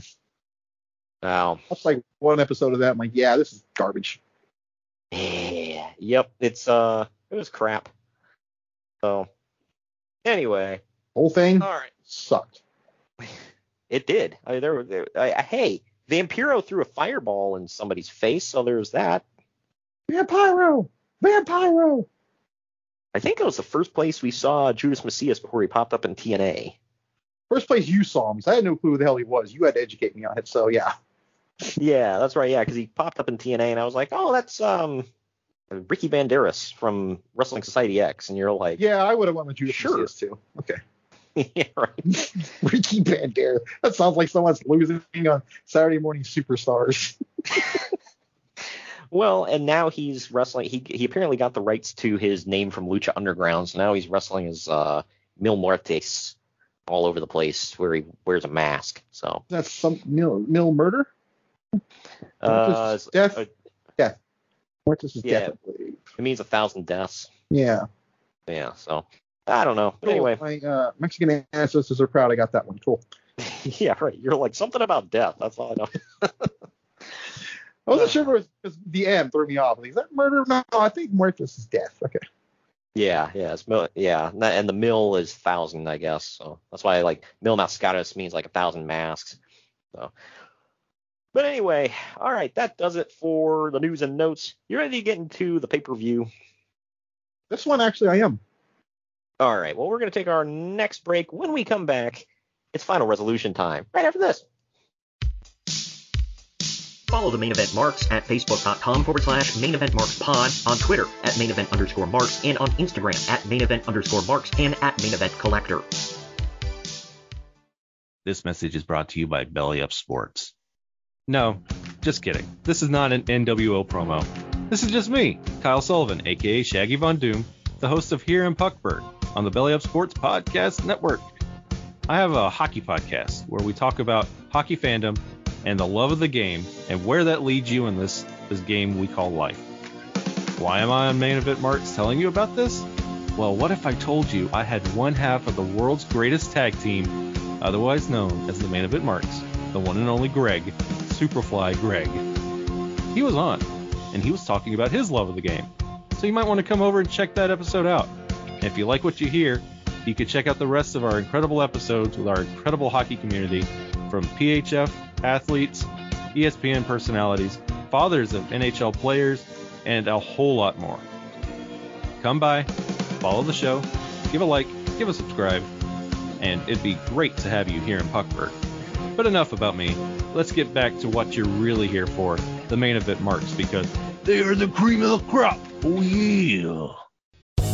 Wow. that's like one episode of that. I'm like, yeah, this is garbage. Yeah. Yep. It's uh, it was crap. So, anyway, Whole thing all right. sucked. It did. I mean, there were. There, I, I- hey, Vampiro threw a fireball in somebody's face, so there's that. Vampiro, Vampiro. I think it was the first place we saw Judas Mesias before he popped up in TNA. First place you saw him, 'cause I had no clue who the hell he was. You had to educate me on it, so yeah. Yeah, that's right. Yeah, because he popped up in TNA, and I was like, oh, that's um, Ricky Banderas from Wrestling Society X, and you're like, Yeah, I would have went with Judas Sure. Mesias too. Okay. yeah, right. Ricky Bandera. That sounds like someone's losing on Saturday Morning Superstars. Well, and now he's wrestling. He he apparently got the rights to his name from Lucha Underground, so now he's wrestling as uh, Mil Muertes all over the place, where he wears a mask. So That's some Mil, mill murder. uh, death. uh, death. Mortis is yeah. death. It means a thousand deaths. Yeah. Yeah. So I don't know. But Cool. anyway, my uh, Mexican ancestors are proud. I got that one. Cool. yeah, right. You're like something about death. That's all I know. I wasn't uh. sure if it was because the M threw me off. Like, is that murder? No, I think Mortis is death. Okay. Yeah, yeah, it's mil- yeah, and and the mill is thousand, I guess. So that's why like mil mascaras means like a thousand masks. So, but anyway, all right, that does it for the news and notes. You ready to get into the pay per view? This one actually I am. All right, well we're gonna take our next break. When we come back, it's final resolution time. Right after this. Follow the main event marks at facebook.com forward slash main event marks pod, on Twitter at main event underscore marks, and on Instagram at main event underscore marks and at main event collector. This message is brought to you by Belly Up Sports. No, just kidding. This is not an NWO promo. This is just me, Kyle Sullivan, aka Shaggy Von Doom, the host of Here in Puckburg on the Belly Up Sports Podcast Network. I have a hockey podcast where we talk about hockey fandom and the love of the game and where that leads you in this, this game we call life. Why am I on Main Event Marks telling you about this? Well, what if I told you I had one half of the world's greatest tag team, otherwise known as the Main Event Marks, the one and only Greg, Superfly Greg. He was on, and he was talking about his love of the game. So you might want to come over and check that episode out. And if you like what you hear, you can check out the rest of our incredible episodes with our incredible hockey community from PHF athletes, ESPN personalities, fathers of NHL players, and a whole lot more. Come by, follow the show, give a like, give a subscribe, and it'd be great to have you here in Puckburg. But enough about me. Let's get back to what you're really here for, the main event marks, because they are the cream of the crop. Oh yeah.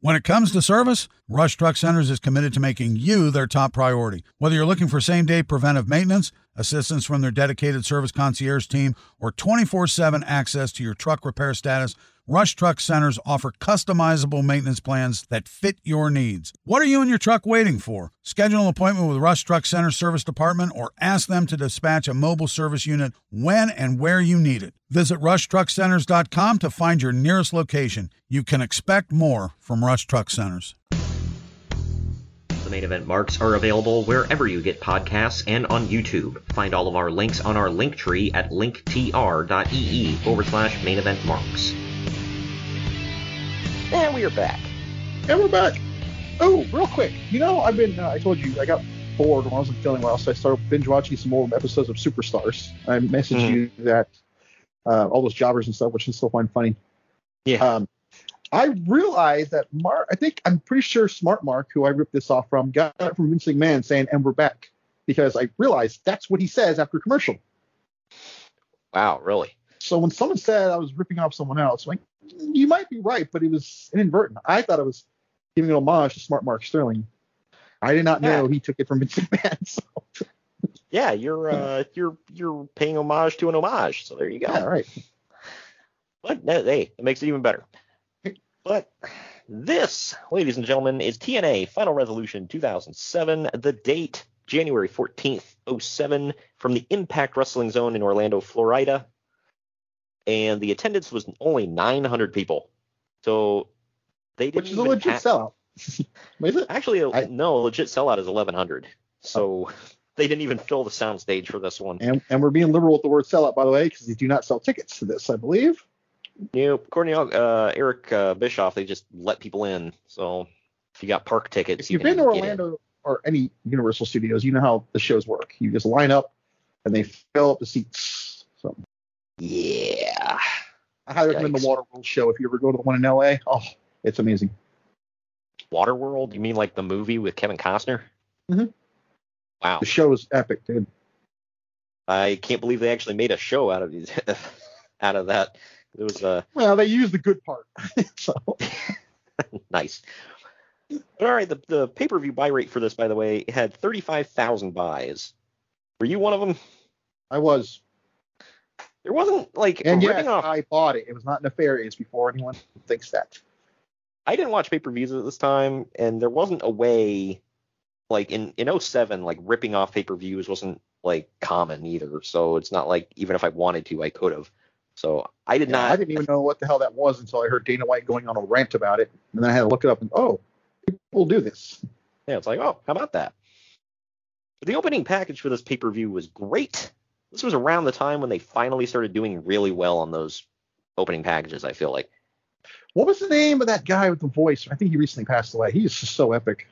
When it comes to service, Rush Truck Centers is committed to making you their top priority. Whether you're looking for same day preventive maintenance, assistance from their dedicated service concierge team, or 24 7 access to your truck repair status, Rush Truck Centers offer customizable maintenance plans that fit your needs. What are you and your truck waiting for? Schedule an appointment with Rush Truck Center Service Department or ask them to dispatch a mobile service unit when and where you need it. Visit rushtruckcenters.com to find your nearest location. You can expect more from Rush Truck Centers. The main event marks are available wherever you get podcasts and on YouTube. Find all of our links on our link tree at linktr.ee forward slash main event marks. And we are back. And we're back. Oh, real quick. You know, I've been, uh, I told you, I got bored when I wasn't feeling well, so I started binge watching some old episodes of Superstars. I messaged Mhm. you that, uh, all those jobbers and stuff, which I still find funny. Yeah. Um, I realized that Mark, I think, I'm pretty sure Smart Mark, who I ripped this off from, got it from Vince McMahon saying, and we're back. Because I realized that's what he says after commercial. Wow, really? So when someone said I was ripping off someone else, I'm like, you might be right, but it was inadvertent. I thought it was giving an homage to Smart Mark Sterling. I did not know he took it from Vince McMahon. So. Yeah, you're uh, you're you're paying homage to an homage. So there you go. Yeah, right. But no, hey, it makes it even better. But this, ladies and gentlemen, is TNA Final Resolution 2007. The date January 14th, 07, from the Impact Wrestling Zone in Orlando, Florida. And the attendance was only 900 people. So they didn't Which is a legit ha- sellout. Is it? Actually, no, a legit sellout is 1100. So they didn't even fill the soundstage for this one. And, and we're being liberal with the word sellout, by the way, because they do not sell tickets to this, I believe. You know, according to uh, Eric uh, Bischoff, they just let people in. So if you got park tickets, If you've you been to can get in. Orlando or any Universal Studios, you know how the shows work. You just line up and they fill up the seats. So yeah, I highly recommend the Waterworld show if you ever go to the one in LA. Oh, it's amazing. Waterworld? You mean like the movie with Kevin Costner? Mm-hmm. Wow. The show is epic, dude. I can't believe they actually made a show out of these, out of that. It was uh, Well, they used the good part. so nice. But all right, the the pay per view buy rate for this, by the way, had thirty five thousand buys. Were you one of them? I was. There wasn't like And ripping yes, off. I bought it. It was not nefarious before anyone thinks that. I didn't watch pay per views at this time, and there wasn't a way, like in in 07, like ripping off pay per views wasn't like common either. So it's not like even if I wanted to, I could have. So I did Yeah, not. I didn't even know what the hell that was until I heard Dana White going on a rant about it, and then I had to look it up and oh, people do this. Yeah, it's like, oh, how about that? The opening package for this pay per view was great. This was around the time when they finally started doing really well on those opening packages. I feel like What was the name of that guy with the voice? I think he recently passed away. He is just so epic.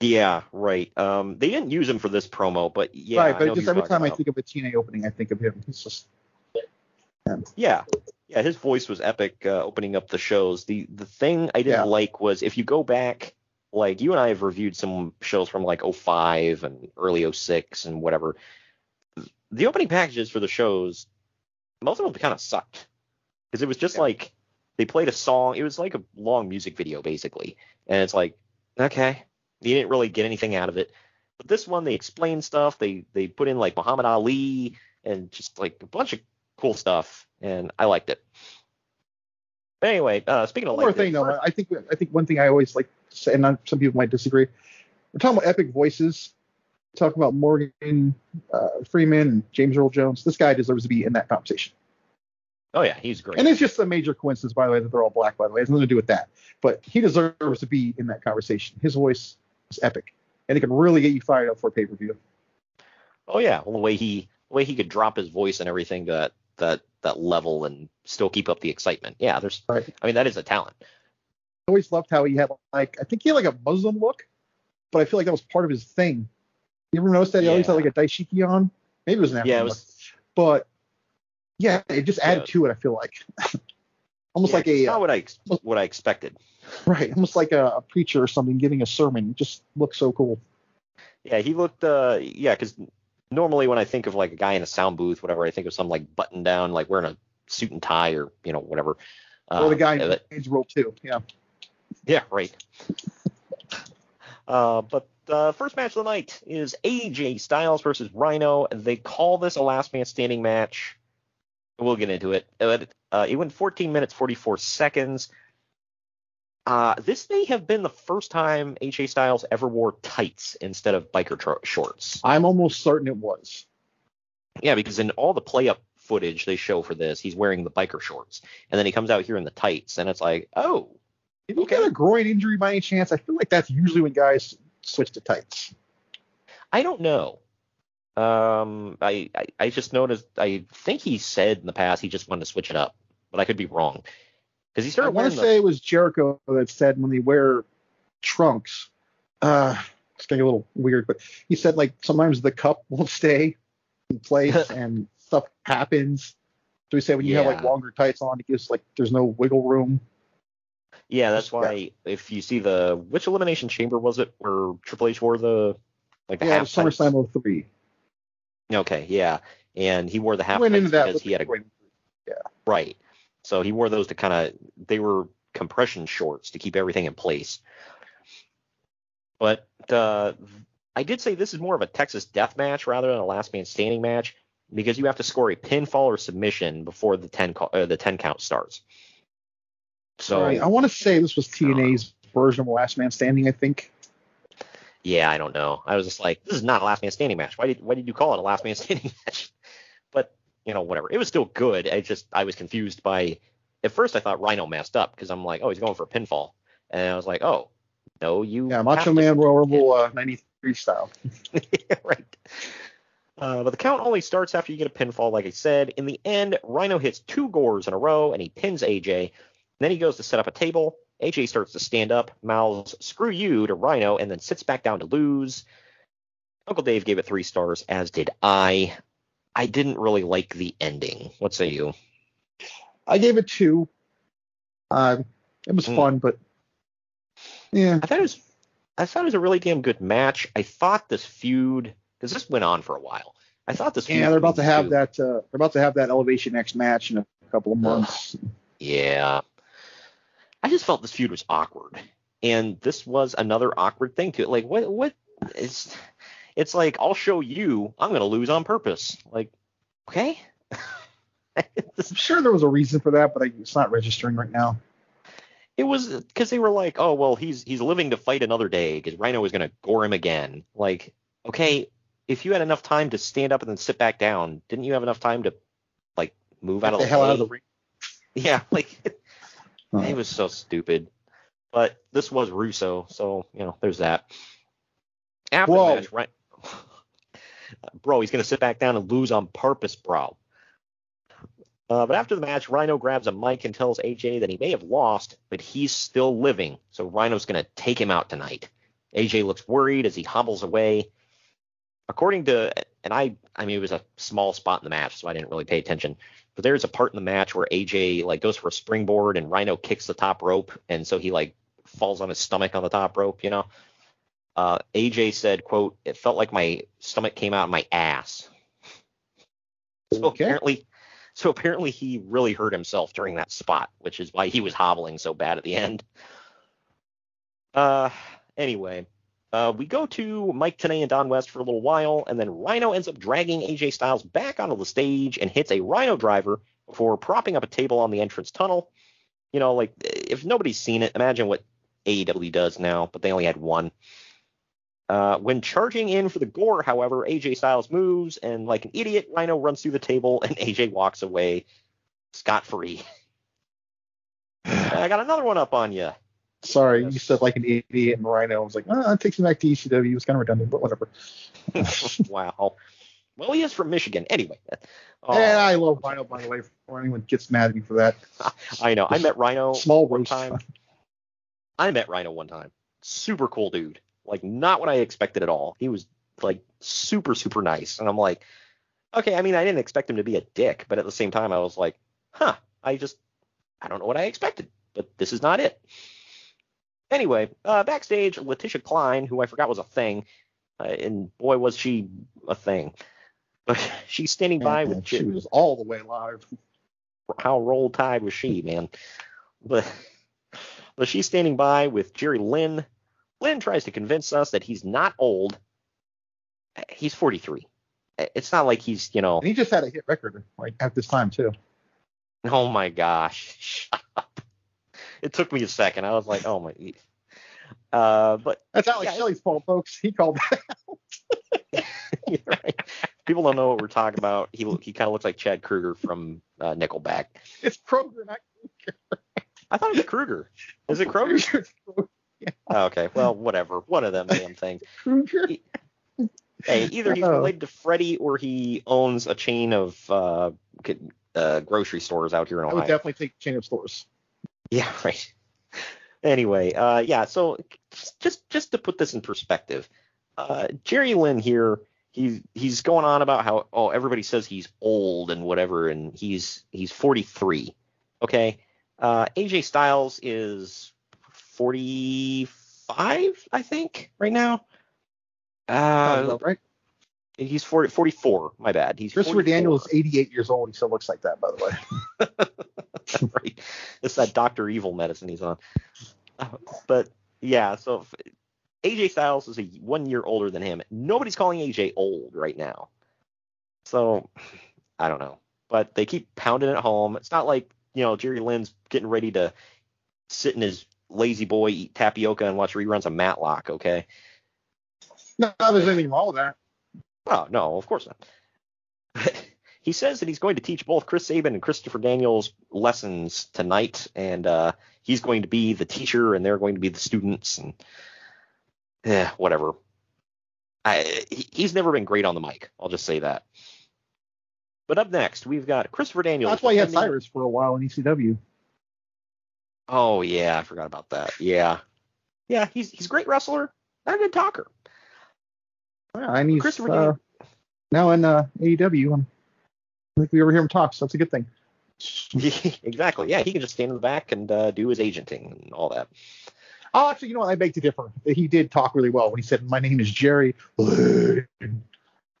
Yeah, right. Um, they didn't use him for this promo, but yeah, right, but just every time I think of a TNA opening, I think of him. It's just about. yeah, yeah, his voice was epic uh, opening up the shows. The the thing I didn't Yeah. like was if you go back, like you and I have reviewed some shows from like 05 and early 06 and whatever. The opening packages for the shows, most of them kind of sucked because it was just like they played a song. It was like a long music video basically, and it's like okay, you didn't really get anything out of it. But this one, they explained stuff. They they put in like Muhammad Ali and just like a bunch of cool stuff, and I liked it. But anyway, uh, speaking of one more thing though. I think I think one thing I always like say, and some people might disagree. We're talking about epic voices. Talking about Morgan uh, Freeman and James Earl Jones. This guy deserves to be in that conversation. oh yeah, he's great. And it's just a major coincidence, by the way, that they're all black. By the way, it has nothing to do with that. But he deserves to be in that conversation. His voice is epic, and it can really get you fired up for a pay per view. Oh yeah, well, the way he the way he could drop his voice and everything to that that that level and still keep up the excitement. Yeah, there's. Right. I mean, that is a talent. I always loved how he had like I think he had like a Muslim look, but I feel like that was part of his thing. You ever notice that he always had like a dashiki on? Maybe it was an African Yeah, was- but yeah, it just added to it. I feel like almost Yeah, like a not what I ex- what I expected. right, almost like a, a preacher or something giving a sermon. It just looks so cool. Yeah, he looked. uh Yeah, because normally when I think of like a guy in a sound booth, whatever, I think of some like button down, like wearing a suit and tie or you know whatever. or the guy Uh, in Age Roll too. Yeah. Yeah, right. Uh, but uh, first match of the night is AJ Styles versus Rhino. They call this a last man standing match. We'll get into it. Uh, uh, it went 14 minutes 44 seconds. Uh, this may have been the first time AJ Styles ever wore tights instead of biker tro- shorts. I'm almost certain it was. Yeah, because in all the play up footage they show for this, he's wearing the biker shorts, and then he comes out here in the tights, and it's like, oh, If you get a groin injury by any chance, I feel like that's usually when guys switch to tights. I don't know. Um, I, I I just noticed. I think he said in the past he just wanted to switch it up, but I could be wrong. Because he I started want wearing to the, say it was Jericho that said when they wear trunks, uh, it's getting a little weird, but he said like sometimes the cup won't stay in place and stuff happens. So he said when you have like longer tights on, it gives like there's no wiggle room. Yeah. That's why if you see the which elimination chamber was it where Triple H wore the like the yeah, half SummerSlam 03. Okay, yeah, and he wore the half went into that because he had a yeah. right. So he wore those to kind of they were compression shorts to keep everything in place. But uh, I did say this is more of a Texas death match rather than a last man standing match because you have to score a pinfall or submission before the ten call, uh, the ten count starts. So Right. I want to say this was TNA's version of Last Man Standing. I think. yeah, I don't know. I was just like, this is not a last man standing match. Why did why did you call it a last man standing match? But you know, whatever. It was still good. I just I was confused by. At first, I thought Rhino messed up because I'm like, oh, he's going for a pinfall, and I was like, oh, no, you. Yeah, Macho Man Royal uh, '93 style. right. Uh, but the count only starts after you get a pinfall, like I said. In the end, Rhino hits two gores in a row and he pins AJ. Then he goes to set up a table. AJ starts to stand up, mouths "screw you" to Rhino, and then sits back down to lose. Uncle Dave gave it three stars, as did I. I didn't really like the ending. What say you? I gave it two. Uh, it was Mm. fun, but yeah, I thought it was. I thought it was a really damn good match. I thought this feud, because this went on for a while. I thought this. feud yeah, they're about to have two- that. Uh, they're about to have that Elevation X match in a couple of months. Yeah. I just felt this feud was awkward. And this was another awkward thing to it. Like what what it's it's like I'll show you I'm gonna lose on purpose. Like, okay. I'm sure there was a reason for that, but I, it's not registering right now. It was because they were like, oh well, he's he's living to fight another day because Rhino is gonna gore him again. Like, okay, if you had enough time to stand up and then sit back down, didn't you have enough time to like move out of the the, hell way? out of the ring. Yeah, like it was so stupid. But this was Russo, so you know, there's that. After Whoa. the match, right? bro, he's gonna sit back down and lose on purpose, bro. Uh, but after the match, Rhino grabs a mic and tells AJ that he may have lost, but he's still living. So Rhino's gonna take him out tonight. AJ looks worried as he hobbles away. According to, and I, I mean, it was a small spot in the match, so I didn't really pay attention. But there's a part in the match where AJ like goes for a springboard and Rhino kicks the top rope, and so he like falls on his stomach on the top rope, you know. Uh, AJ said, "quote It felt like my stomach came out of my ass." So Okay. apparently, so apparently he really hurt himself during that spot, which is why he was hobbling so bad at the end. Uh, anyway, uh, we go to Mike Tenay and Don West for a little while, and then Rhino ends up dragging AJ Styles back onto the stage and hits a Rhino driver before propping up a table on the entrance tunnel. You know, like if nobody's seen it, imagine what AEW does now, but they only had one. Uh, when charging in for the gore, however, AJ Styles moves, and like an idiot, Rhino runs through the table, and AJ walks away scot free. I got another one up on you. Sorry, you said like an idiot and Rhino. I was like, oh, it takes me back to ECW. It was kind of redundant, but whatever. wow. Well, he is from Michigan. Anyway. Oh, Yeah, uh, I love Rhino, by the way, for anyone gets mad at me for that. I know. I met Rhino Small one time. I met Rhino one time. Super cool dude. Like not what I expected at all. He was like super super nice, and I'm like, okay. I mean, I didn't expect him to be a dick, but at the same time, I was like, huh. I just I don't know what I expected, but this is not it. Anyway, uh, backstage, Leticia Cline, who I forgot was a thing, uh, and boy was she a thing. But she's standing by with she was all the way live. how roll tide was she, man? But but she's standing by with Jerry Lynn. Lynn tries to convince us that he's not old. He's 43. It's not like he's, you know. And he just had a hit record like at this time too. Oh my gosh. It took me a second. I was like, oh my. Uh, but That's Alex yeah, Shelley's fault, folks. He called that. You're right. People don't know what we're talking about. He he kind of looks like Chad Kruger from uh, Nickelback. It's Kroger, not I thought it was Kruger. Is it Kroger? Oh, okay. Well, whatever. One of them damn things. Kruger. Hey, either he's related to Freddie or he owns a chain of uh, uh, grocery stores out here in Ohio. I would definitely take chain of stores. Yeah, right. Anyway, uh, yeah. So just just to put this in perspective, uh, Jerry Lynn here, he's he's going on about how oh everybody says he's old and whatever, and he's he's 43. Okay, uh, AJ Styles is 45, I think, right now. Uh, right. he's 40, 44. My bad. He's Christopher 44. Daniel is 88 years old. He still looks like that, by the way. right. It's that Doctor Evil medicine he's on. Uh, But yeah, so if, AJ Styles is a one year older than him. Nobody's calling AJ old right now. So I don't know. But they keep pounding it home. It's not like, you know, Jerry Lynn's getting ready to sit in his lazy boy, eat tapioca, and watch reruns of Matlock, okay? No, there's anything wrong with that. Oh, no, of course not. He says that he's going to teach both Chris Sabin and Christopher Daniels lessons tonight, and uh, he's going to be the teacher, and they're going to be the students, and eh, whatever. I, he's never been great on the mic. I'll just say that. But up next, we've got Christopher Daniels. That's why he had Cyrus for a while in ECW. Oh yeah, I forgot about that. Yeah, yeah, he's he's a great wrestler, not a good talker. Yeah, and he's Christopher uh, now in uh, AEW. And I think we ever hear him talk, so that's a good thing. exactly. Yeah, he can just stand in the back and uh, do his agenting and all that. Oh, actually, you know what? I beg to differ. He did talk really well when he said, "My name is Jerry." Lynn."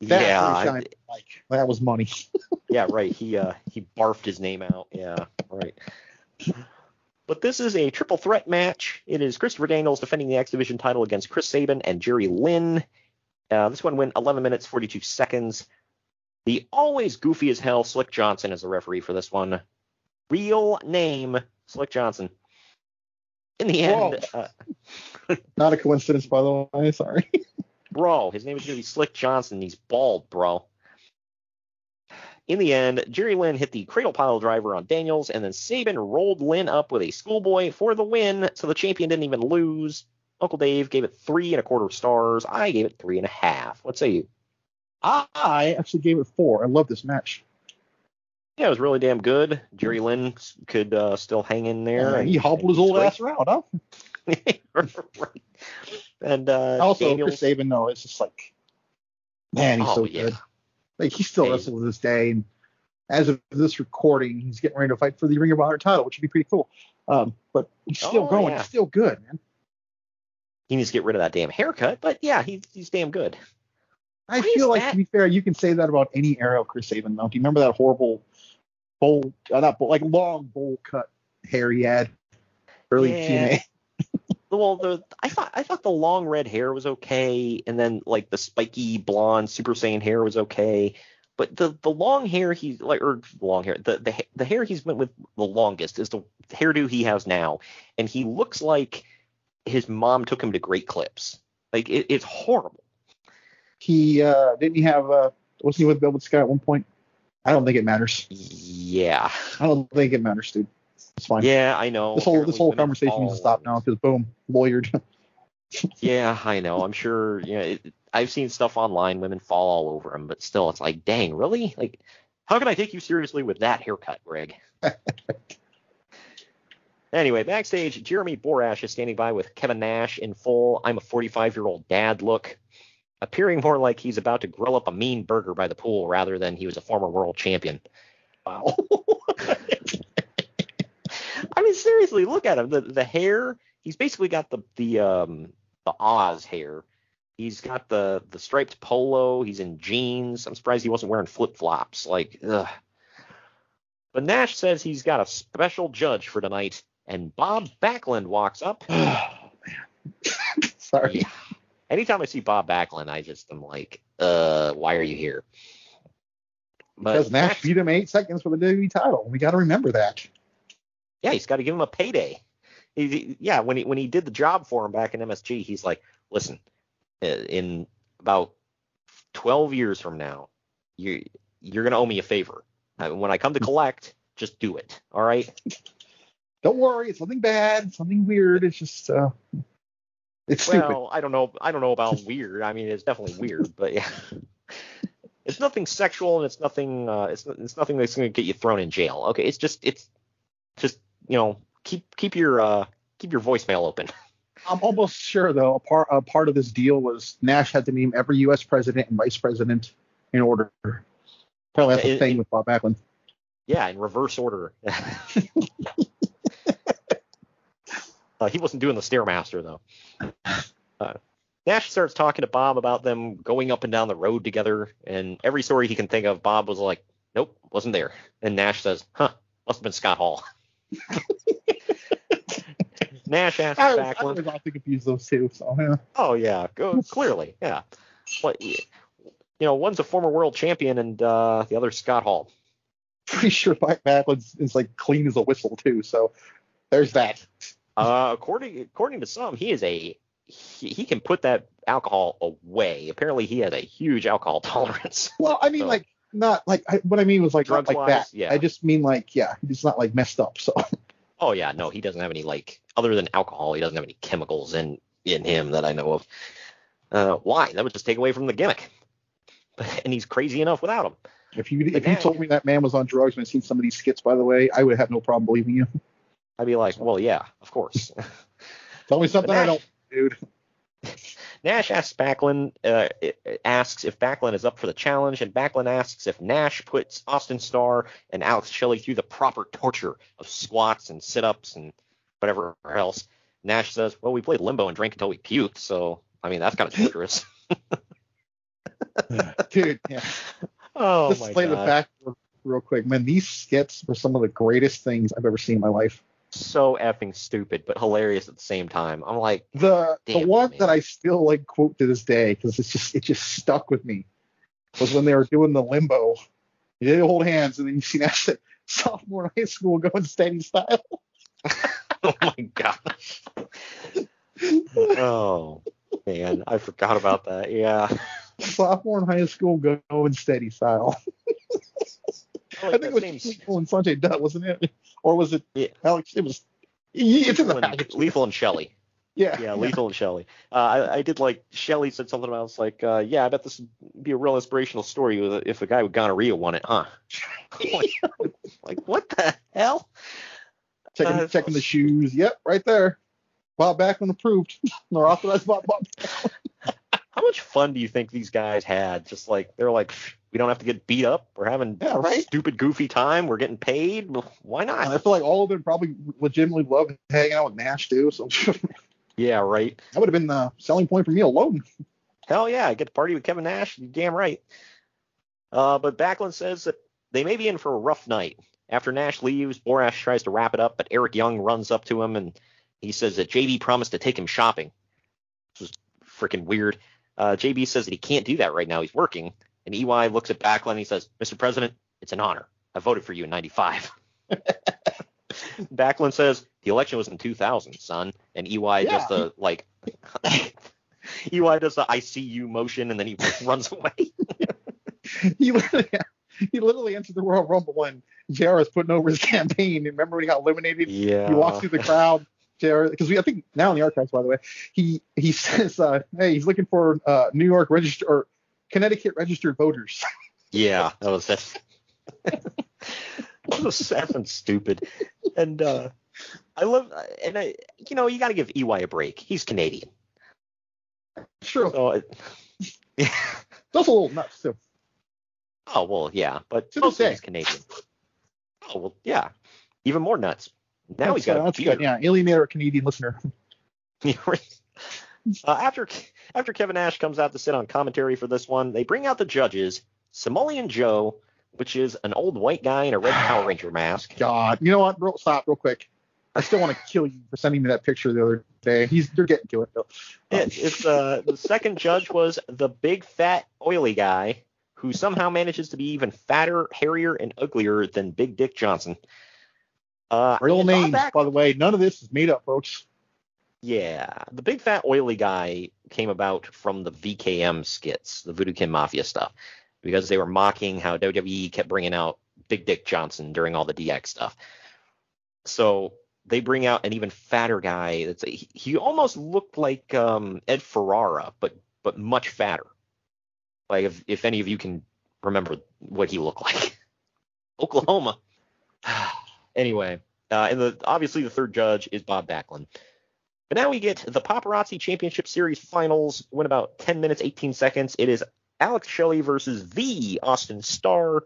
That yeah, really I- like that was money. yeah, right. He uh he barfed his name out. Yeah, right. But this is a triple threat match. It is Christopher Daniels defending the X Division title against Chris Sabin and Jerry Lynn. Uh, this one went 11 minutes 42 seconds. The always goofy as hell Slick Johnson is the referee for this one. Real name Slick Johnson. In the end, uh, Not a coincidence, by the way. Sorry. bro, his name is gonna be Slick Johnson. He's bald, bro. In the end, Jerry Lynn hit the cradle pile driver on Daniels, and then Sabin rolled Lynn up with a schoolboy for the win, so the champion didn't even lose. Uncle Dave gave it three and a quarter stars. I gave it three and a half. What say you? I actually gave it four. I love this match. Yeah, it was really damn good. Jerry Lynn could uh, still hang in there. Uh, and- he hobbled his old ass around, huh? right. And uh, also, Daniels, Chris Sabin, though, it's just like, man, he's Oh, so yeah. good. Like he still Hey. wrestles to this day, and as of this recording, he's getting ready to fight for the Ring of Honor title, which would be pretty cool. Um, but he's still Oh, going. yeah. He's still good, man. he needs to get rid of that damn haircut, but yeah, he's he's damn good. I Why feel like that- to be fair, you can say that about any era of Chris Sabin. Though, do you remember that horrible bowl, uh, not bowl, like long bowl cut hair he had early Yeah. TNA? Well, the I thought I thought the long red hair was okay, and then like the spiky blonde Super Saiyan hair was okay, but the the long hair he's like or long hair the the the hair he's went with the longest is the hairdo he has now, and he looks like his mom took him to Great Clips. Like it, it's horrible. He uh, didn't he have uh, wasn't he with Velvet Sky at one point? I don't think it matters. Yeah. I don't think it matters, dude. It's fine. Yeah, I know. This whole this whole conversation needs to stop now because boom, lawyered. Yeah, I know. I'm sure. You know, it, I've seen stuff online. Women fall all over him, but still, it's like, dang, really? Like, how can I take you seriously with that haircut, Greg? anyway, backstage, Jeremy Borash is standing by with Kevin Nash in full "I'm a 45 year old dad" look, appearing more like he's about to grill up a mean burger by the pool rather than he was a former world champion. Wow. I mean, seriously, look at him. The the hair. He's basically got the the um the Oz hair. He's got the the striped polo. He's in jeans. I'm surprised he wasn't wearing flip flops. Like, ugh. But Nash says he's got a special judge for tonight, and Bob Backlund walks up. Sorry. Yeah. Anytime I see Bob Backlund, I just am like, uh, why are you here? But because Nash beat him eight seconds for the WWE title. We got to remember that. Yeah, he's got to give him a payday. He, he- yeah, when he when he did the job for him back in MSG, he's like, listen, uh, in about 12 years from now, you you're gonna owe me a favor. When I come to collect, just do it. All right? Don't worry, it's nothing bad, it's nothing weird. It's just uh, it's stupid. Well, I don't know. I don't know about weird. I mean, it's definitely weird, but yeah. It's nothing sexual and it's nothing. Uh, it's it's nothing that's gonna get you thrown in jail. Okay, it's just it's just you know keep keep your uh keep your voicemail open. I'm almost sure though a part a part of this deal was Nash had to name every U.S. president and vice president in order. Apparently that's a thing it- with Bob Backlund. Yeah, in reverse order. Uh, he wasn't doing the stairmaster though. Uh, Nash starts talking to Bob about them going up and down the road together, and every story he can think of, Bob was like, "Nope, wasn't there." And Nash says, "Huh, must have been Scott Hall." Nash asks I, was- I Backlund. was often confused those two. So yeah. Oh yeah, go, clearly, yeah. What you know, one's a former world champion, and uh, the other's Scott Hall. pretty sure Mike Backlund is like clean as a whistle too. So there's that. Uh, according according to some, he is a he, he can put that alcohol away. Apparently, he has a huge alcohol tolerance. Well, I mean, So- like not like I, what I mean was like not like that. yeah. I just mean like yeah, he's not like messed up. So Oh yeah, no, he doesn't have any like other than alcohol. He doesn't have any chemicals in in him that I know of. Uh, why? That would just take away from the gimmick. And he's crazy enough without him. if you if you told me that man was on drugs when I seen some of these skits, by the way, I would have no problem believing you. I'd be like, well, yeah, of course. Tell me something I don't, dude. Nash asks Backlund uh, asks if Backlund is up for the challenge, and Backlund asks if Nash puts Austin Starr and Alex Shelley through the proper torture of squats and sit-ups and whatever else. Nash says, "Well, we played limbo and drank until we puked, so I mean that's kind of torturous." dude. Yeah. oh Just my play the god, fact real quick, man. These skits were some of the greatest things I've ever seen in my life. So effing stupid but hilarious at the same time. I'm like, The the one man. that I still like quote to this day because it's just it just stuck with me was when they were doing the limbo. You did hold hands and then you see that shit, sophomore in high school going steady style. oh my gosh. oh man, I forgot about that. Yeah. sophomore in high school going steady style. I think it was Lethal and Sanjay Dutt, wasn't it? Or was it Yeah. Alex? It was. It's in the Lethal and, package. Lethal and Shelley. Yeah. Yeah, Lethal and Shelley. Uh, I, I did like Shelley said something about it's like, uh, yeah, I bet this would be a real inspirational story if a guy with gonorrhea won it, huh? like, like, what the hell? Checking, Uh, checking the shoes. Yep, right there. Bob Backlund approved. or authorized Bob, Bob How much fun do you think these guys had? Just like they're like, we don't have to get beat up. We're having Yeah, right? stupid, goofy time. We're getting paid. Why And I feel like all of them probably legitimately love hanging out with Nash too. So Yeah, right. That would have been the selling point for me alone. Hell yeah, I get to party with Kevin Nash. You're damn right. Uh, but Backlund says that they may be in for a rough night. After Nash leaves, Borash tries to wrap it up, but Eric Young runs up to him and he says that JB promised to take him shopping. This was freaking weird. Uh, JB says that he can't do that right now. He's working. And EY looks at Backlund and he says, Mr. President, it's an honor. I voted for you in 95. Backlund says, the election was in 2000, son. And EY does the, like, EY does the I see you motion and then he runs away. he literally, he literally entered the Royal Rumble when JR is putting over his campaign. Remember when he got eliminated? Yeah. He walks through the crowd. JR, because we I think now in the archives, by the way, he he says, uh, hey, he's looking for uh, New York registered or Connecticut registered voters. Yeah, that was that. that was and stupid. And uh I love and I you know, you got to give EY a break. He's Canadian. Sure. So It's also a little nuts too. oh well, yeah, but To mostly he's Canadian. Oh well, yeah, even more nuts. Now he's got uh, a that's good. Yeah, alienator a Canadian listener. uh, after after Kevin Nash comes out to sit on commentary for this one, they bring out the judges, Samoan Joe, which is an old white guy in a red Power Ranger mask. God, you know what? Bro, stop real quick. I still want to kill you for sending me that picture the other day. He's you're getting to it though. It, it's uh the second judge was the big fat oily guy who somehow manages to be even fatter, hairier, and uglier than Big Dick Johnson. Uh, Real names, Back- by the way. None of this is made up, folks. Yeah, the big fat oily guy came about from the VKM skits, the Voodoo Kin Mafia stuff, because they were mocking how WWE kept bringing out Big Dick Johnson during all the DX stuff. So they bring out an even fatter guy. That's he, he almost looked like um, Ed Ferrara, but but much fatter. Like if if any of you can remember what he looked like, Oklahoma. anyway, uh, and the obviously the third judge is Bob Backlund. But now we get the Paparazzi Championship Series finals. Win about 10 minutes, 18 seconds. It is Alex Shelley versus the Austin Starr.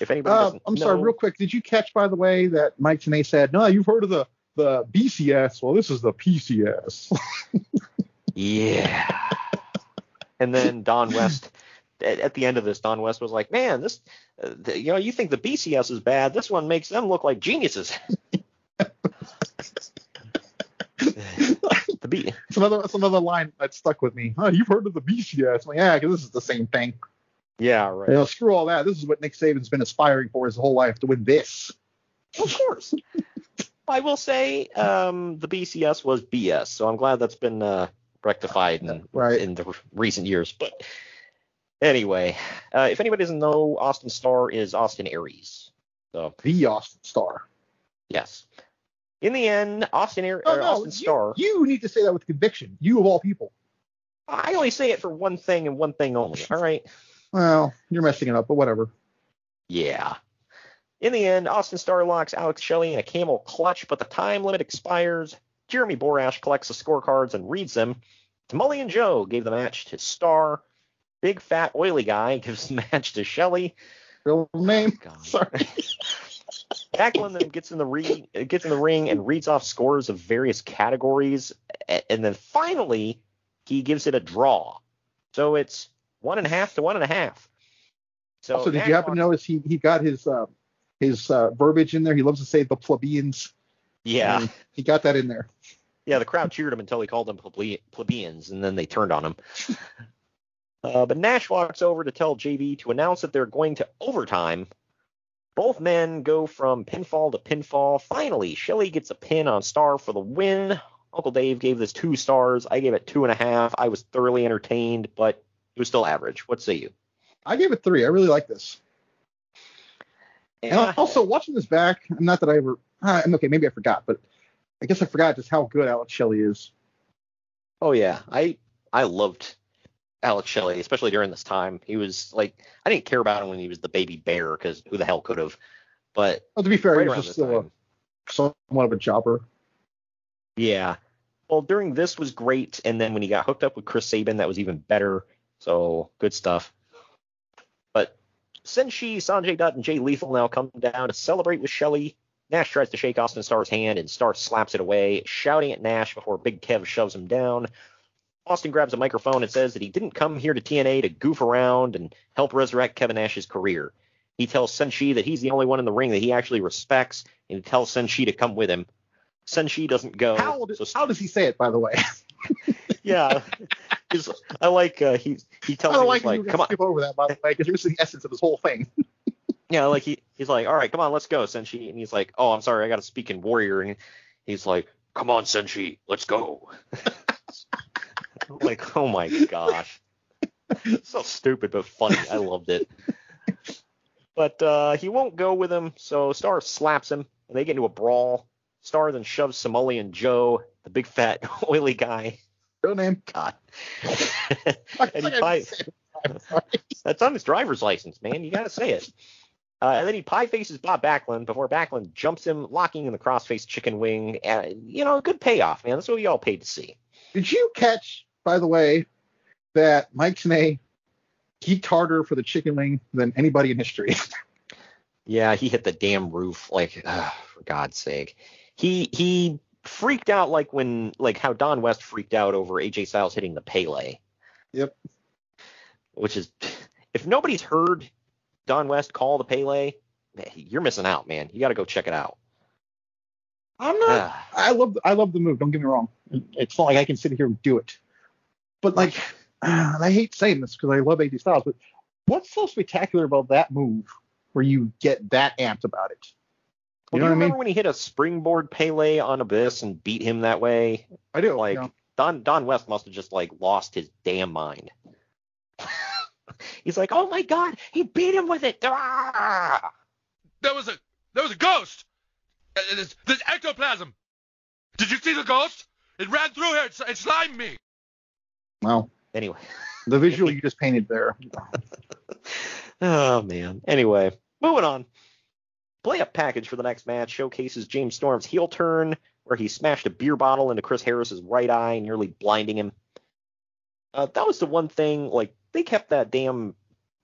If anybody Uh, I'm know, sorry, real quick. Did you catch, by the way, that Mike Tenay said, "No, you've heard of the the BCS? Well, this is the PCS." Yeah. and then Don West, at, at the end of this, Don West was like, "Man, this, uh, the, you know, you think the BCS is bad? This one makes them look like geniuses." the B. It's another it's another line that stuck with me. Oh, you've heard of the BCS? I'm like, yeah, because this is the same thing. Yeah, right. You know, screw all that. This is what Nick Saban's been aspiring for his whole life to win this. Of course. I will say um, the BCS was BS, so I'm glad that's been uh, rectified in, Right. in the recent years. But anyway, uh, if anybody doesn't know, Austin Starr is Austin Aries. So The Austin Starr. yes. In the end, Austin Aries, No, no, Austin you, you need to say that with conviction. You of all people. I only say it for one thing and one thing only. All right. Well, you're messing it up, but whatever. Yeah. In the end, Austin Starr locks Alex Shelley in a camel clutch, but the time limit expires. Jeremy Borash collects the scorecards and reads them. Samoan Joe gave the match to Starr. Big fat oily guy gives the match to Shelley. Real name. Sorry. Backlund then gets in the re- gets in the ring and reads off scores of various categories, and then finally he gives it a draw. So it's one and a half to one and a half. So also, did Nash you happen to notice he he got his uh, his uh, verbiage in there? He loves to say the plebeians. Yeah. He got that in there. Yeah, the crowd cheered him until he called them plebe- plebeians, and then they turned on him. Uh, but Nash walks over to tell JB to announce that they're going to overtime. Both men go from pinfall to pinfall. Finally, Shelley gets a pin on Starr for the win. Uncle Dave gave this two stars. I gave it two and a half. I was thoroughly entertained, but it was still average. What say you? I gave it three. I really like this. And also watching this back, not that I ever. Uh, okay, maybe I forgot, but I guess I forgot just how good Alex Shelley is. Oh yeah, I I loved Alex Shelley, especially during this time. He was like I didn't care about him when he was the baby bear because who the hell could have? But Well, to be fair, Right he was still a, somewhat of a jobber. yeah, Well, during this was great, and then when he got hooked up with Chris Sabin, that was even better. So good stuff. But since Senshi, Sanjay Dutt, and Jay Lethal now come down to celebrate with Shelley. Nash tries to shake Austin Starr's hand, and Starr slaps it away, shouting at Nash before Big Kev shoves him down. Austin grabs a microphone and says that he didn't come here to TNA to goof around and help resurrect Kevin Nash's career. He tells Senshi that he's the only one in the ring that he actually respects, and he tells Senshi to come with him. Senshi doesn't go. How, so, how does he say it, by the way? yeah, I like uh, he he tells I him like, like, come on. skip over that, by the way, because here's the essence of this whole thing. yeah, like he he's like, all right, come on, let's go, Senshi, and he's like, oh, I'm sorry, I got to speak in Warrior, and he's like, come on, Senshi, let's go. like, oh my gosh, so stupid but funny. I loved it. But uh, he won't go with him, so Starr slaps him, and they get into a brawl. Starr then shoves Samoan Joe, the big fat oily guy. Real name. God. and he pie, that's on his driver's license, man. You gotta say it. Uh, and then he pie faces Bob Backlund before Backlund jumps him, locking in the crossface chicken wing. Uh, you know, a good payoff, man. That's what we all paid to see. Did you catch, by the way, that Mike Tenay geeked harder for the chicken wing than anybody in history? yeah, he hit the damn roof. Like, uh, for God's sake he he freaked out like when like how Don West freaked out over AJ Styles hitting the Pele. Yep. Which is if nobody's heard Don West call the Pele, you're missing out, man. You got to go check it out. I'm not. I love I love the move. Don't get me wrong. It's not like I can sit here and do it. But like, and I hate saying this because I love AJ Styles, but what's so spectacular about that move where you get that amped about it? Well, You know do what I you remember mean? when he hit a springboard Pele on Abyss and beat him that way? I do. Like yeah. Don Don West must have just like lost his damn mind. He's like, oh my god, he beat him with it. Ah! There was a there was a ghost. There's, there's ectoplasm. Did you see the ghost? It ran through here. It, it slimed me. Well, Anyway, the visual you just painted there. oh man. Anyway, moving on. Play up package for the next match showcases James Storm's heel turn, where he smashed a beer bottle into Chris Harris's right eye, nearly blinding him. Uh, that was the one thing. Like they kept that damn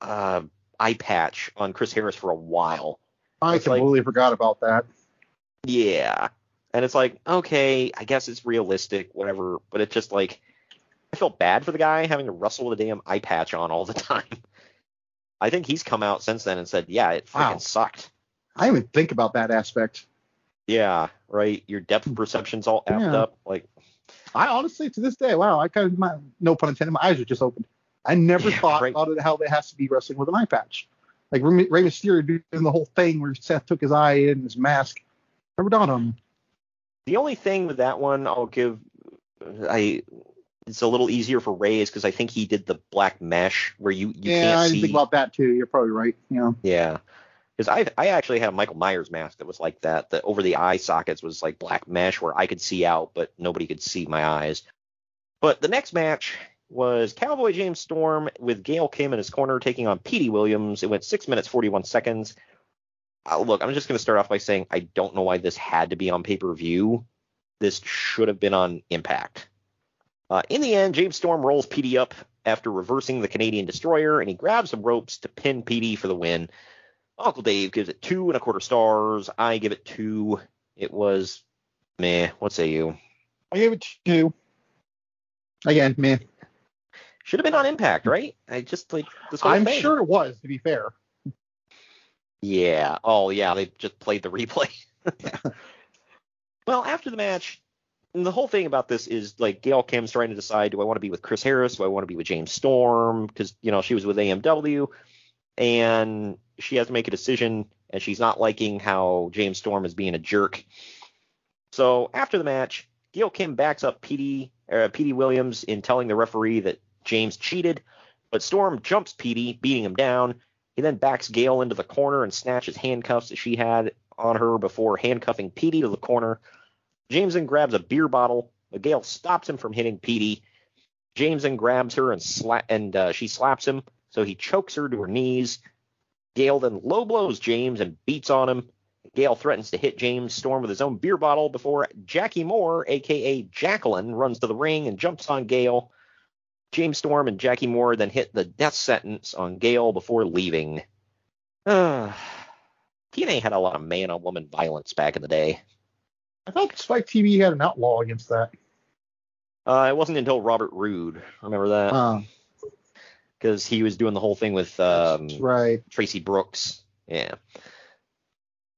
uh, eye patch on Chris Harris for a while. I It's like- completely forgot about that. Yeah. And it's like, okay, I guess it's realistic, whatever, but it's just like I felt bad for the guy having to wrestle with a damn eye patch on all the time. I think he's come out since then and said, yeah, it freaking Wow. sucked. I didn't even think about that aspect. Yeah, right. Your depth perception's all effed Yeah. up. Like, I honestly, to this day, wow, I kind of, my, no pun intended, my eyes are just opened. I never Yeah, thought right. about it how it has to be wrestling with an eye patch. Like Rey Mysterio doing the whole thing where Seth took his eye in his mask. Never dawned on me. the only thing with that one I'll give, I it's a little easier for Ray is because I think he did the black mesh where you you yeah, can't I see. didn't think about that too. You're probably right. Yeah. Yeah. Because I I actually had a Michael Myers mask that was like that. The over the eye sockets was like black mesh where I could see out, but nobody could see my eyes. But the next match was Cowboy James Storm with Gail Kim in his corner taking on Petey Williams. It went six minutes forty one seconds. Uh, look, I'm just going to start off by saying I don't know why this had to be on pay per view. This should have been on Impact. Uh, in the end, James Storm rolls PD up after reversing the Canadian Destroyer, and he grabs some ropes to pin PD for the win. Uncle Dave gives it two and a quarter stars. I give it two. It was meh. What say you? I gave it two. Again, man, Should have been on Impact, right? I just like this whole I'm thing. sure it was. To be fair, Yeah. Oh, yeah. They just played the replay. well, after the match, and the whole thing about this is like Gail Kim's trying to decide: do I want to be with Chris Harris? Do I want to be with James Storm? Because you know she was with AMW, and she has to make a decision, and she's not liking how James Storm is being a jerk. So after the match, Gail Kim backs up Petey, uh, Petey Williams in telling the referee that James cheated, but Storm jumps Petey, beating him down. He then backs Gail into the corner and snatches handcuffs that she had on her before handcuffing Petey to the corner. James then grabs a beer bottle, Gail stops him from hitting Petey. James then grabs her and sla- and uh, she slaps him, so he chokes her to her knees. Gail then low blows James and beats on him. Gail threatens to hit James Storm with his own beer bottle before Jackie Moore, aka Jacqueline, runs to the ring and jumps on Gail. James Storm and Jackie Moore then hit the death sentence on Gail before leaving. Uh, TNA had a lot of man on woman violence back in the day. I thought Spike TV had an outlaw against that. Uh, it wasn't until Robert Roode. Remember that? Uh, Because he was doing the whole thing with um, right. Tracy Brooks. Yeah.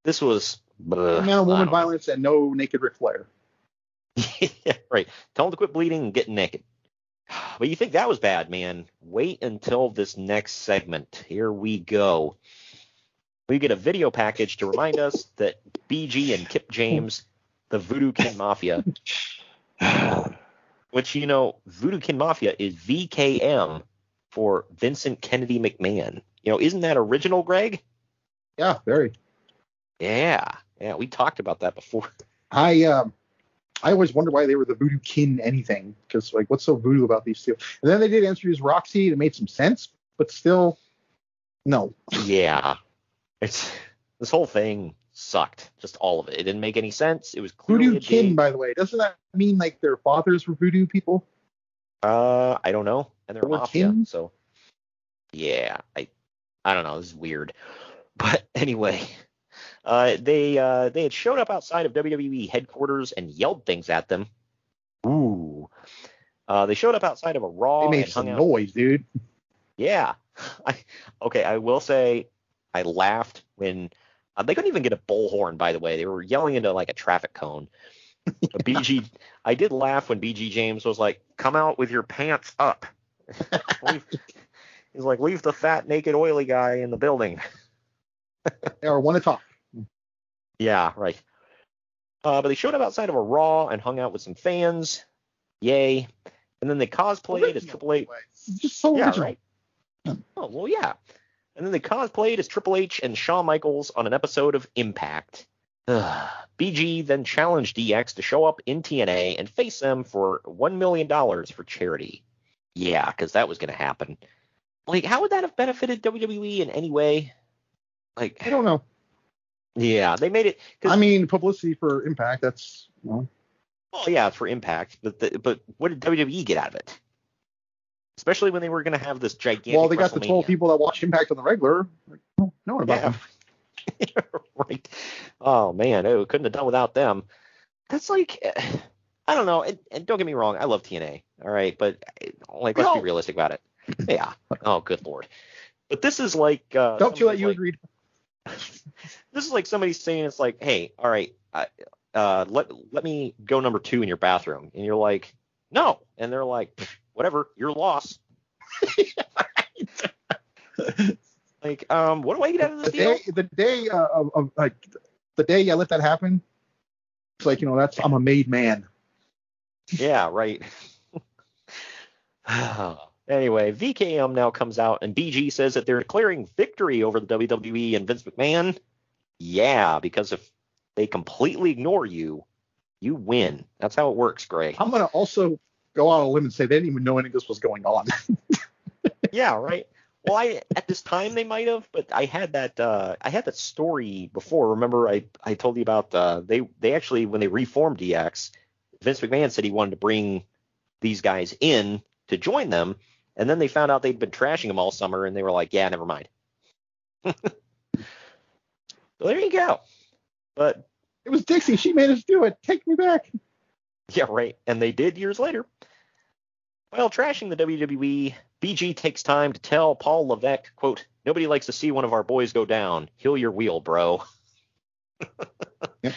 This was. Uh, man woman violence and no naked Ric Flair. right. Tell him to quit bleeding and get naked. But you think that was bad, man. Wait until this next segment. Here we go. We get a video package to remind us that BG and Kip James, the Voodoo Kin Mafia, which, you know, Voodoo Kin Mafia is VKM for Vincent Kennedy McMahon. You know, isn't that original, Greg? Yeah, very. Yeah. Yeah, we talked about that before. I um, I always wonder why they were the voodoo kin anything because like what's so voodoo about these two? And then they did introduce Roxy. It made some sense, but still, no. Yeah. It's this whole thing sucked. Just all of it. It didn't make any sense. It was clearly Voodoo kin, by the way, doesn't that mean like their fathers were voodoo people? Uh, I don't know. And they're mafia, kin? so yeah, I I don't know. This is weird. But anyway, uh, they uh they had showed up outside of WWE headquarters and yelled things at them. Ooh. Uh, they showed up outside of a Raw They made some out. noise, dude. Yeah. I, okay, I will say I laughed when uh, they couldn't even get a bullhorn. By the way, they were yelling into like a traffic cone. But BG, I did laugh when BG James was like, "Come out with your pants up." He's like, "Leave the fat, naked, oily guy in the building." They are one to talk. Yeah, right. Uh, but they showed up outside of a Raw and hung out with some fans. Yay! And then they cosplayed as Triple H. Just so yeah, original. right. Oh well, yeah. And then they cosplayed as Triple H and Shawn Michaels on an episode of Impact. Ugh. BG then challenged DX to show up in TNA and face them for one million dollars for charity. Yeah, because that was going to happen. Like, how would that have benefited WWE in any way? Like, I don't know. yeah, they made it. I mean, publicity for Impact. That's you know, Well, yeah, for Impact, but the, but what did WWE get out of it? Especially when they were going to have this gigantic. well, they got the 12 people that watch Impact on the regular. Like, oh, knowing about Yeah. them. right. Oh man, oh, couldn't have done without them. That's like, I don't know. And, and don't get me wrong, I love TNA. All right, but like, let's be realistic about it. Yeah. Oh, good lord. But this is like. Uh, Don't you let you like- agreed. This is like somebody saying it's like, hey, all right, I, uh, let let me go number two in your bathroom, and you're like, no, and they're like, "Pff, whatever, your loss. like, um, what do I get out of this The deal? day, the day uh, of, of like the day I let that happen, it's like you know that's I'm a made man. Yeah, right. anyway, VKM now comes out and BG says that they're declaring victory over the WWE and Vince McMahon. Yeah, because if they completely ignore you, you win. That's how it works, Greg. I'm gonna also go out on a limb and say they didn't even know any of this was going on. yeah, right. Well, I at this time they might have, but I had that uh, I had that story before. Remember, I I told you about uh, they they actually when they reformed DX, Vince McMahon said he wanted to bring these guys in to join them, and then they found out they'd been trashing them all summer, and they were like, yeah, never mind. so there you go. But it was Dixie. She made us do it. Take me back. Yeah, right. And they did years later. While trashing the WWE, BG takes time to tell Paul Levesque, quote, nobody likes to see one of our boys go down. Heal your wheel, bro.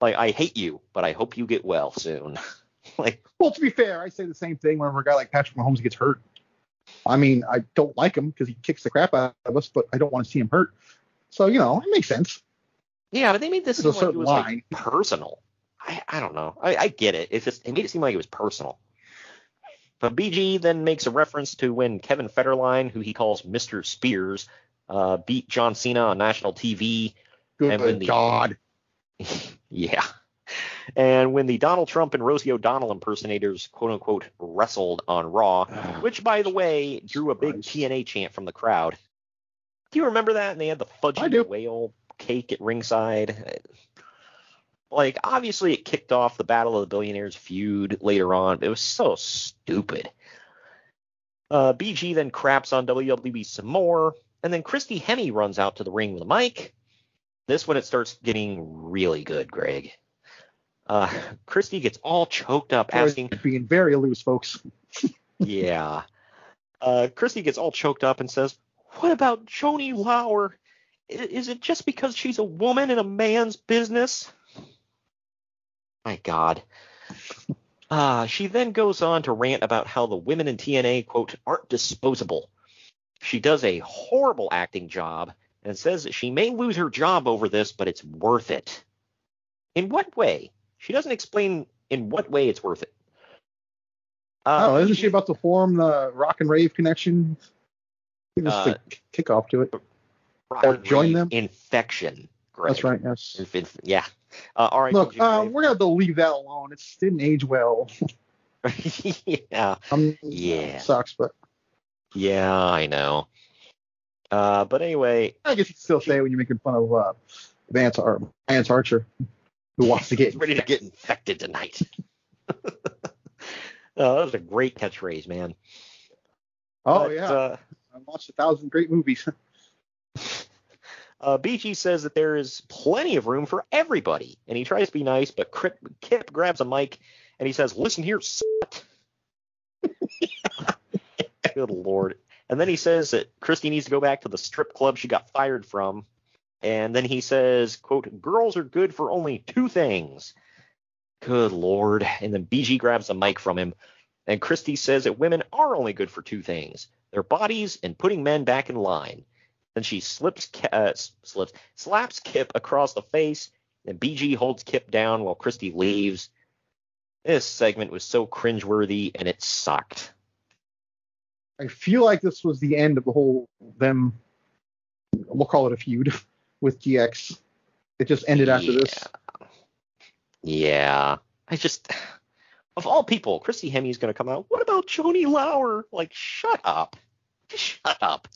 Like, I hate you, but I hope you get well soon. like, Well, to be fair, I say the same thing whenever a guy like Patrick Mahomes gets hurt. I mean, I don't like him because he kicks the crap out of us, but I don't want to see him hurt. So you know, it makes sense. yeah, but they made this There's a like it certain was line. personal. I, I don't know. I, I get it. It's just it made it seem like it was personal. But BG then makes a reference to when Kevin Federline, who he calls Mr. Spears, uh, beat John Cena on national TV. Good and when the, God. Yeah. And when the Donald Trump and Rosie O'Donnell impersonators, quote unquote, wrestled on Raw, which, by the way, drew a big TNA chant from the crowd. Do you remember that? And they had the fudgy whale cake at ringside. Like, obviously, it kicked off the Battle of the Billionaires feud later on. It was so stupid. Uh, BG then craps on WWE some more, and then Christy Hemme runs out to the ring with a mic. This when it starts getting really good, Greg. Uh, Christy gets all choked up asking, being very loose, folks. yeah. Uh, Christy gets all choked up and says, "What about Joanie Laurer? Is it just because she's a woman in a man's business?" My God. Uh, she then goes on to rant about how the women in TNA quote aren't disposable. She does a horrible acting job and says that she may lose her job over this, but it's worth it. In what way? She doesn't explain in what way it's worth it. Uh, oh, isn't she about to form the Rock and Rave connection? Uh, the kickoff to it. Or join them? Infection. Greg. That's right. Yes. Inf- yeah. Uh, all right. Look, uh, we're gonna have to leave that alone. It didn't age well. yeah. Um, Yeah. Sucks, but Yeah, I know. Uh, but anyway, I guess you still say when you're making fun of uh, Vance, Ar- Vance Archer, who wants to get ready to get infected tonight. oh, that was a great catchphrase, man. Oh But, yeah, Uh, I watched a thousand great movies. Uh, BG says that there is plenty of room for everybody, and he tries to be nice, but Kip, grabs a mic and he says, "Listen here, slut." Good lord. And then he says that Christy needs to go back to the strip club she got fired from. And then he says, quote, girls are good for only two things. Good lord. And then BG grabs the mic from him. And Christy says that women are only good for two things their bodies and putting men back in line. Then she slips, uh, slips, slaps Kip across the face. And BG holds Kip down while Christy leaves. This segment was so cringeworthy and it sucked. I feel like this was the end of the whole them. We'll call it a feud with DX. It just ended after this. Yeah. I just, of all people, Christy Hemme is going to come out. What about Joanie Laurer? Like, shut up. Shut up.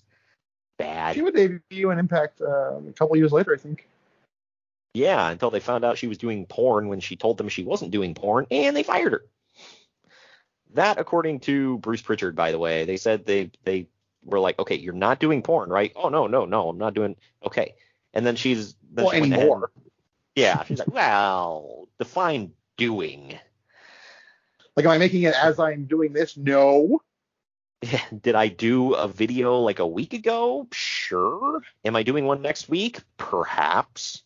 Bad. She would debut in Impact uh, a couple years later, I think. Yeah, until they found out she was doing porn when she told them she wasn't doing porn, and they fired her. That, according to Bruce Pritchard, by the way, they said they they were like, okay, you're not doing porn, right? Oh no, no, no, I'm not doing. Okay, and then she's then Well, she anymore. Yeah, she's like, well, define doing. Like, am I making it as I'm doing this? No. Did I do a video like a week ago? Sure. Am I doing one next week? Perhaps.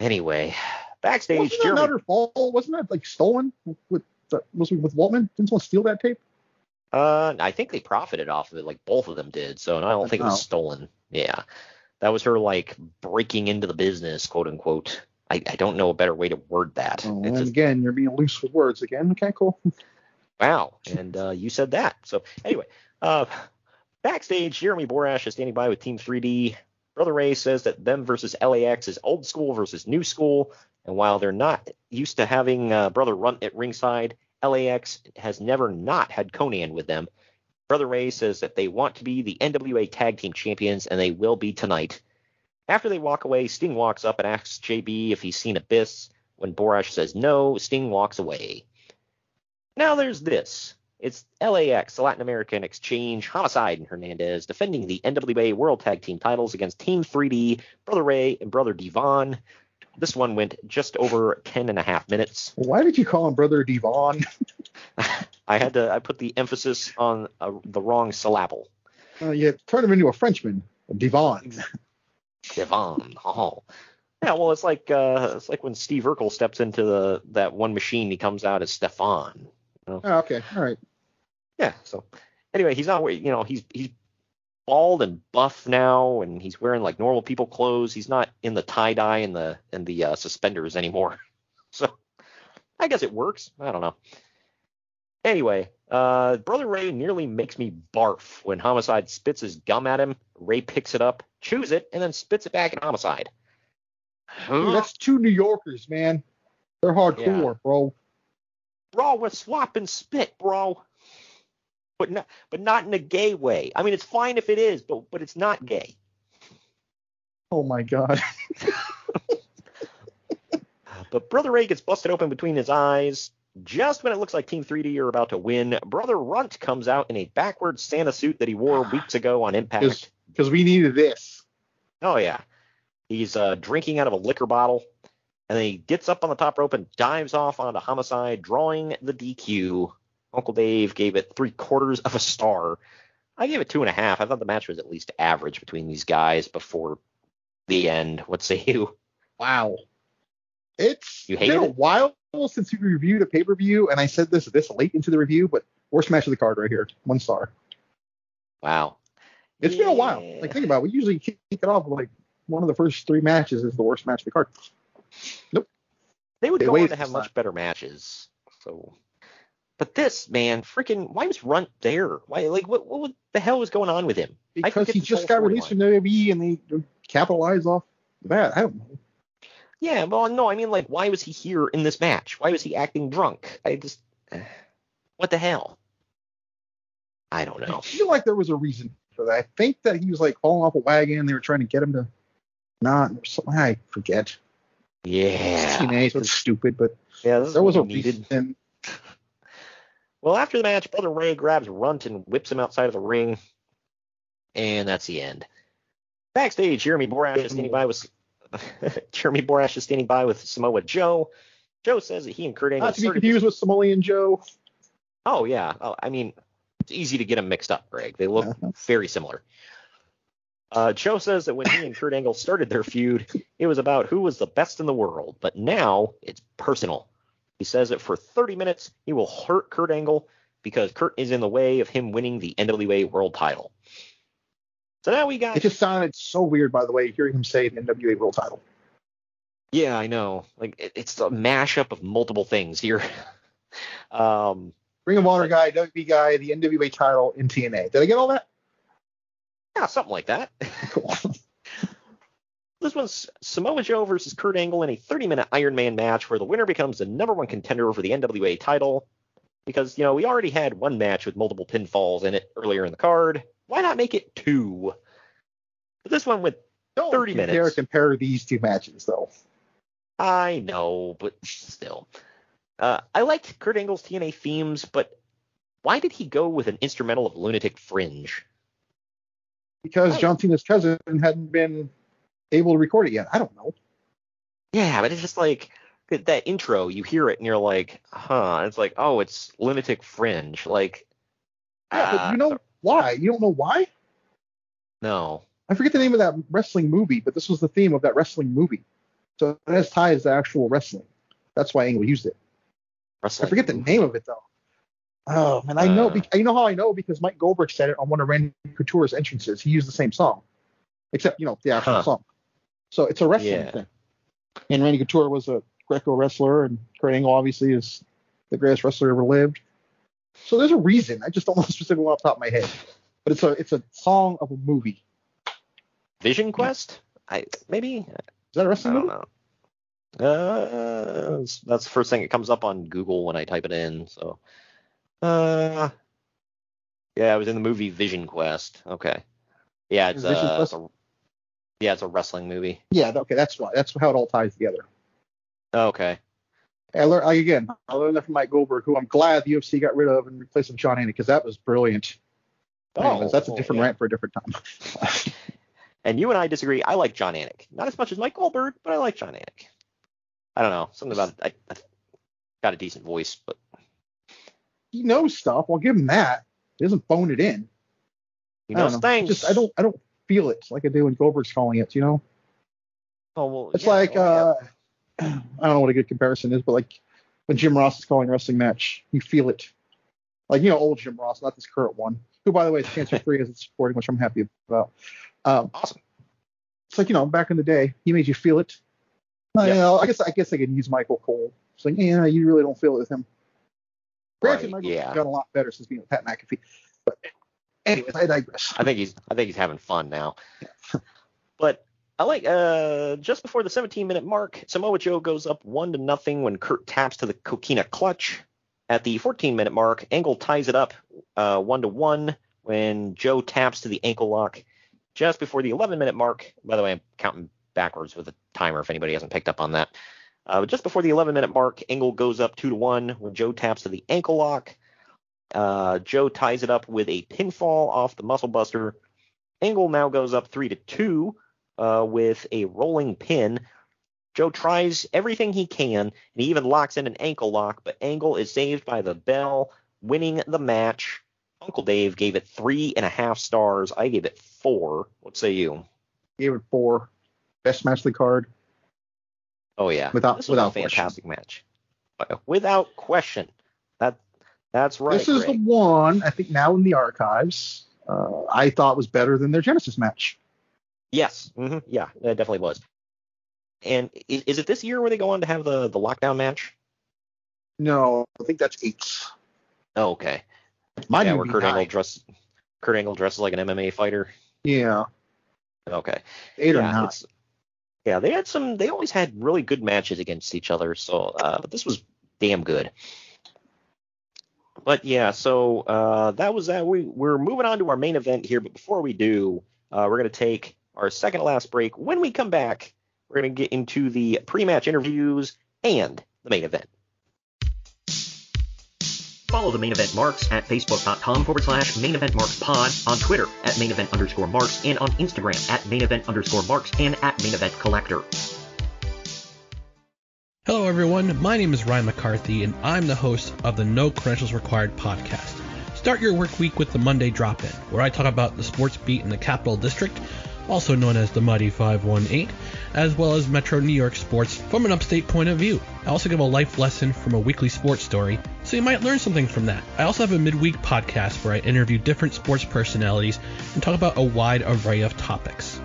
Anyway, backstage, Wasn't that Jeremy. not her fault? Wasn't that like stolen with uh, was with Waltman? Didn't someone steal that tape? Uh, I think they profited off of it, like both of them did. So I don't think it was Oh. stolen. Yeah, that was her like breaking into the business, quote unquote. I, I don't know a better way to word that. Oh, and just- again, you're being loose with words again. Okay, cool. wow, and uh, you said that. So anyway, uh, backstage, Jeremy Borash is standing by with Team 3D. Brother Ray says that them versus LAX is old school versus new school, and while they're not used to having uh, Brother Runt at ringside, LAX has never not had Konnan with them. Brother Ray says that they want to be the NWA Tag Team Champions, and they will be tonight. After they walk away, Sting walks up and asks JB if he's seen Abyss. When Borash says no, Sting walks away. Now there's this. It's LAX, the Latin American Exchange, Homicide, and Hernandez defending the NWA World Tag Team titles against Team 3D, Brother Ray, and Brother Devon. This one went just over 10 and a half minutes. Why did you call him Brother Devon? I had to I put the emphasis on uh, the wrong syllable. Uh, you turned him into a Frenchman, Devon. Devon. Oh. Yeah, well, it's like uh, it's like when Steve Urkel steps into the that one machine, he comes out as Stefan. You know? Oh, okay, all right. Yeah. So anyway, he's not you know he's he's bald and buff now, and he's wearing like normal people clothes. He's not in the tie dye and the and the uh, suspenders anymore. So I guess it works. I don't know. Anyway, uh, Brother Ray nearly makes me barf when Homicide spits his gum at him. Ray picks it up, chews it, and then spits it back at Homicide. Dude, that's two New Yorkers, man. They're hardcore, Yeah. bro. Bro, we're swapping spit, bro. But not, but not in a gay way. I mean, it's fine if it is, but but it's not gay. Oh my god. But Brother Ray gets busted open between his eyes. Just when it looks like Team 3D are about to win, Brother Runt comes out in a backwards Santa suit that he wore weeks ago on Impact. Because we needed this. Oh yeah. He's uh, drinking out of a liquor bottle, and then he gets up on the top rope and dives off onto Homicide, drawing the DQ. Uncle Dave gave it three quarters of a star. I gave it two and a half. I thought the match was at least average between these guys before the end. What say you? Wow. It's You been hated a while since we reviewed a pay per view, and I said this this late into the review, but worst match of the card right here, one star. Wow. It's been a while. Like think about it. We usually kick it off like one of the first three matches is the worst match of the card. Nope. They would They go on to have much better matches. So, but this man, freaking, why was Runt there? Why, like, what, what the hell was going on with him? Because he just got released storyline. from WWE and they capitalized off that. I don't know. Yeah, well, no, I mean, like, why was he here in this match? Why was he acting drunk? I just, what the hell? I don't know. I feel like there was a reason for that. I think that he was like falling off a wagon. They were trying to get him to not. or something. I forget. Yeah. So stupid, but Yeah, there was a reason. Well, after the match, Brother Ray grabs Runt and whips him outside of the ring, and that's the end. Backstage, Jeremy Borash is standing by with Jeremy Borash is standing by with Samoa Joe. Joe says that he and Kurt Angle Not to be confused with Samoan Joe. Oh yeah, oh, I mean, it's easy to get them mixed up, Greg. They look uh-huh. very similar. Uh, Joe says that when he and Kurt Angle started their feud, it was about who was the best in the world, but now it's personal. He says that for 30 minutes he will hurt Kurt Angle because Kurt is in the way of him winning the NWA World Title. So now we got It just sounded so weird, by the way, hearing him say the NWA World Title. Yeah, I know. Like it, it's a mashup of multiple things here. um, Ring of Honor guy, WB guy, the NWA title in TNA. Did I get all that? Yeah, something like that. Cool. This one's Samoa Joe versus Kurt Angle in a 30-minute Iron Man match where the winner becomes the number one contender for the NWA title. Because you know we already had one match with multiple pinfalls in it earlier in the card. Why not make it two? But this one with 30 Compare, minutes. compare these two matches, though. I know, but still. Uh, I liked Kurt Angle's TNA themes, but why did he go with an instrumental of Lunatic Fringe? Because Oh. John Cena's cousin hadn't been able to record it yet. I don't know. Yeah, but it's just like that intro, you hear it and you're like, huh. It's like, oh, it's Lunatic Fringe. Like, Yeah, but ah, you know why? You don't know why? no. I forget the name of that wrestling movie, but this was the theme of that wrestling movie. So it has ties to actual wrestling. That's why Angle used it. Wrestling I forget the name of it though. Oh, and I know, Uh. you know how I know because Mike Goldberg said it on one of Randy Couture's entrances. He used the same song, except you know the actual Huh. song. So it's a wrestling Yeah. thing. And Randy Couture was a Greco wrestler, and Kurt Angle obviously is the greatest wrestler ever lived. So there's a reason. I just don't know the specific one off the top of my head. But it's a it's a song of a movie. Vision Quest? I maybe Is that a wrestling movie? I don't movie? know. Uh, that's- that's the first thing that comes up on Google when I type it in. So, uh, yeah, it was in the movie Vision Quest. Okay, yeah, it's, uh, Quest? it's a, yeah, it's a wrestling movie. Yeah. Okay, that's why. That's how it all ties together. Okay, I learned I, again. I learned that from Mike Goldberg, who I'm glad the UFC got rid of and replaced with Jon Anik because that was brilliant. Anyways, that's a oh, different yeah. rant for a different time. and you and I disagree. I like Jon Anik, not as much as Mike Goldberg, but I like Jon Anik. I don't know, something about I, I got a decent voice, but he knows stuff. I'll give him that. He doesn't phone it in. he knows know. things. Just I don't I don't feel it like I do when Goldberg's calling it. You know, Oh well, it's yeah, like well, yeah. uh, I don't know what a good comparison is, but like when Jim Ross is calling a wrestling match, you feel it. Like you know, old Jim Ross, not this current one, who by the way is cancer free as it's supporting, which I'm happy about. Um, awesome. It's like you know, back in the day, he made you feel it. Yeah. you know, I guess I guess I could use Michael Cole. It's like, yeah, you really don't feel it with him. Granted, Right, yeah. gotten a lot better since being with Pat McAfee. But anyways, I digress. I think he's I think he's having fun now. but I like uh just before the 17 minute mark, Samoa Joe goes up one to nothing when Kurt taps to the Coquina clutch. At the 14 minute mark, Angle ties it up uh one to one when Joe taps to the ankle lock. just before the 11 minute mark. By the way, I'm counting backwards with a timer if anybody hasn't picked up on that. Uh, just before the 11 minute mark, Angle goes up two to one when Joe taps to the ankle lock. Uh, Joe ties it up with a pinfall off the muscle buster. Angle now goes up three to two uh, with a rolling pin. Joe tries everything he can, and he even locks in an ankle lock, but Angle is saved by the bell, winning the match. Uncle Dave gave it three and a half stars. I gave it four. What say you? Gave it four. Best match the card. Oh yeah, Without- this without a fantastic match, without question. That that's right. this is Greg. the one I think now in the archives. Uh, I thought was better than their Genesis match. Yes. hmm Yeah, it definitely was. And is, is it this year where they go on to have the the lockdown match? No, I think that's eight. Oh, okay. Mine yeah, where Kurt Angle nine. dress Kurt Angle dresses like an MMA fighter. Yeah, Okay. eight or yeah, nine. Yeah, they had some. They always had really good matches against each other. So, uh, but this was damn good. But yeah, so uh, that was that. We we're moving on to our main event here, but before we do, uh, we're gonna take our second last break. When we come back, we're gonna get into the pre-match interviews and the main event. Follow the main event marks at facebook.com forward slash main event marks pod, on Twitter at main event underscore marks, and on Instagram at main event underscore marks and at main event collector. Hello, everyone. My name is Ryan McCarthy, and I'm the host of the No Credentials Required podcast. Start your work week with the Monday Drop In, where I talk about the sports beat in the Capital District, also known as the Mighty 518, as well as Metro New York sports from an upstate point of view. I also give a life lesson from a weekly sports story, so you might learn something from that. I also have a midweek podcast where I interview different sports personalities and talk about a wide array of topics.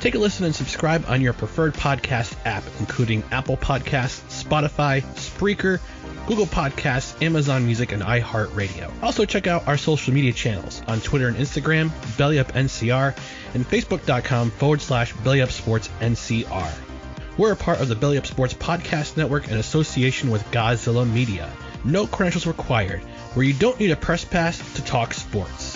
Take a listen and subscribe on your preferred podcast app, including Apple Podcasts, Spotify, Spreaker, Google Podcasts, Amazon Music, and iHeartRadio. Also, check out our social media channels on Twitter and Instagram, BellyUpNCR, and Facebook.com forward slash BellyUpSportsNCR. We're a part of the Belly Up Sports Podcast Network in association with Godzilla Media. No credentials required, where you don't need a press pass to talk sports.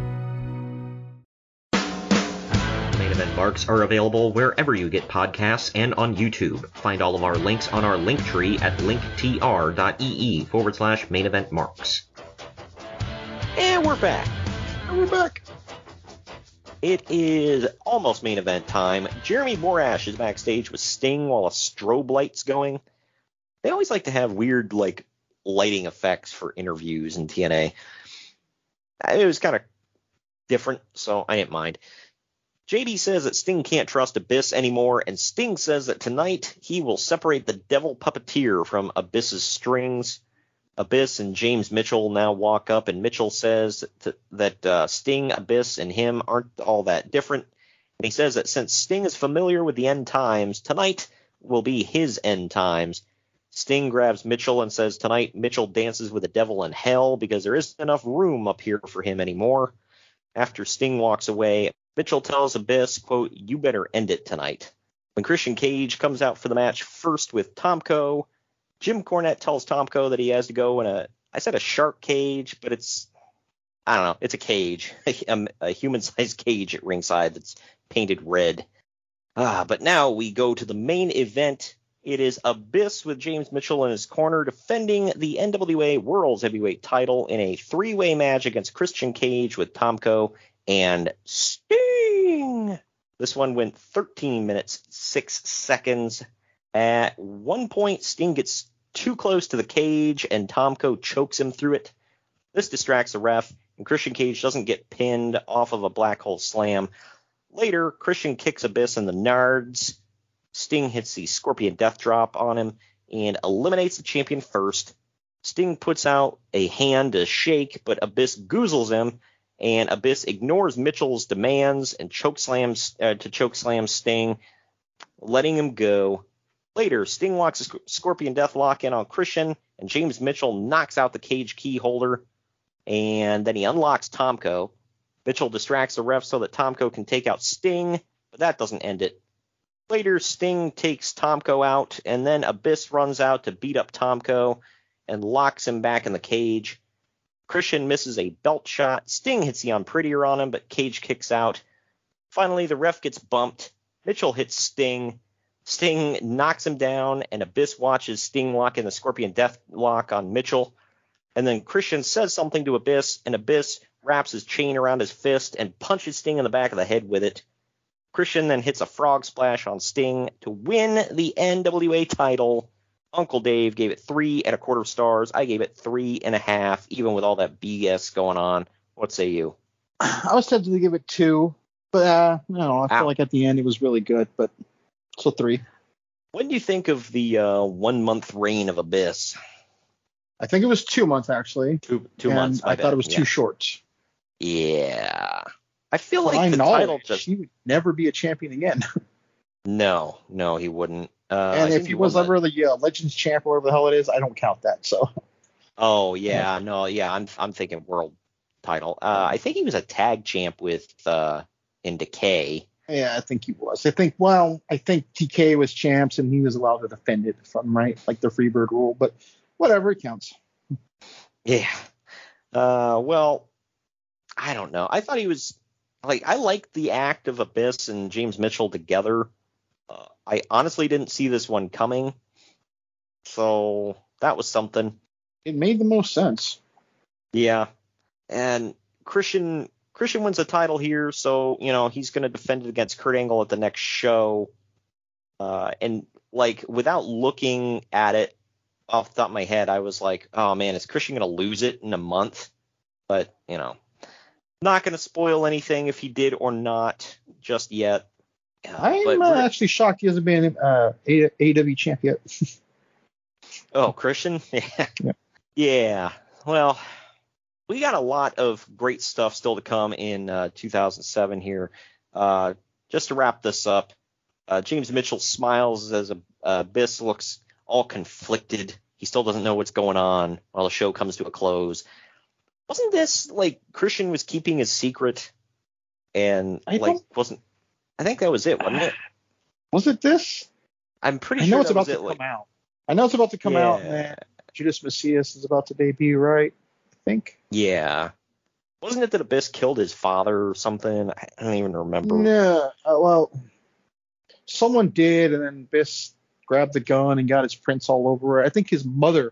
Marks are available wherever you get podcasts and on YouTube. Find all of our links on our link tree at linktr.ee forward slash main event marks. And we're back. We're back. It is almost main event time. Jeremy Borash is backstage with Sting while a strobe light's going. They always like to have weird like lighting effects for interviews in TNA. It was kind of different, so I didn't mind. JD says that Sting can't trust Abyss anymore, and Sting says that tonight he will separate the devil puppeteer from Abyss's strings. Abyss and James Mitchell now walk up, and Mitchell says that, that uh, Sting, Abyss, and him aren't all that different. And he says that since Sting is familiar with the end times, tonight will be his end times. Sting grabs Mitchell and says tonight Mitchell dances with the devil in hell because there isn't enough room up here for him anymore. After Sting walks away, Mitchell tells Abyss, quote, you better end it tonight. When Christian Cage comes out for the match first with Tomko, Jim Cornette tells Tomko that he has to go in a, I said a shark cage, but it's, I don't know, it's a cage, a, a human-sized cage at ringside that's painted red. Ah, but now we go to the main event. It is Abyss with James Mitchell in his corner defending the NWA World's Heavyweight title in a three-way match against Christian Cage with Tomko and Sting. This one went 13 minutes, 6 seconds. At one point, Sting gets too close to the cage and Tomko chokes him through it. This distracts the ref, and Christian Cage doesn't get pinned off of a black hole slam. Later, Christian kicks Abyss in the nards. Sting hits the Scorpion Death Drop on him and eliminates the champion first. Sting puts out a hand to shake, but Abyss goozles him, and Abyss ignores Mitchell's demands and choke slams uh, to choke slam Sting, letting him go. Later, Sting locks a Scorpion Deathlock in on Christian, and James Mitchell knocks out the cage key holder, and then he unlocks Tomko. Mitchell distracts the ref so that Tomko can take out Sting, but that doesn't end it. Later, Sting takes Tomko out, and then Abyss runs out to beat up Tomko and locks him back in the cage. Christian misses a belt shot. Sting hits the Unprettier on him, but Cage kicks out. Finally, the ref gets bumped. Mitchell hits Sting. Sting knocks him down, and Abyss watches Sting lock in the Scorpion Death Lock on Mitchell. And then Christian says something to Abyss, and Abyss wraps his chain around his fist and punches Sting in the back of the head with it. Christian then hits a frog splash on Sting to win the NWA title. Uncle Dave gave it three and a quarter stars. I gave it three and a half, even with all that BS going on. What say you? I was tempted to give it two, but uh, I don't. I feel like at the end it was really good, but so three. When do you think of the uh, one month reign of Abyss? I think it was two months actually. Two two and months. I thought it was yeah. too short. Yeah. I feel like my the title just he would never be a champion again. no, no, he wouldn't. Uh, and if he was ever the uh, Legends champ or whatever the hell it is, I don't count that. So Oh yeah, no, yeah, I'm I'm thinking world title. Uh, I think he was a tag champ with uh in Decay. yeah, I think he was. I think well, I think Decay was champs and he was allowed to defend it if I'm right, like the Freebird rule. But whatever, it counts. Yeah. Uh, well, I don't know. I thought he was like I liked the act of Abyss and James Mitchell together. Uh, I honestly didn't see this one coming, so that was something. It made the most sense. Yeah, and Christian Christian wins the title here, so you know he's going to defend it against Kurt Angle at the next show. Uh, and like without looking at it off the top of my head, I was like, oh man, is Christian going to lose it in a month? But you know, not going to spoil anything if he did or not just yet. I'm uh, actually shocked he hasn't been uh, A- AW champ yet. Oh, Christian? Yeah. Yeah. Well, we got a lot of great stuff still to come in uh, 2007 here. Uh, just to wrap this up, uh, James Mitchell smiles as a, Abyss looks all conflicted. He still doesn't know what's going on while the show comes to a close. Wasn't this like Christian was keeping his secret and I like wasn't? I think that was it, wasn't it? Was it this? I'm pretty I sure know it's that about to it. Like, come out. I know it's about to come out, and Judas Mesias is about to debut, right? I think. Yeah. Wasn't it that Abyss killed his father or something? I don't even remember. Yeah. uh, well, someone did, and then Abyss grabbed the gun and got his prints all over it. I think his mother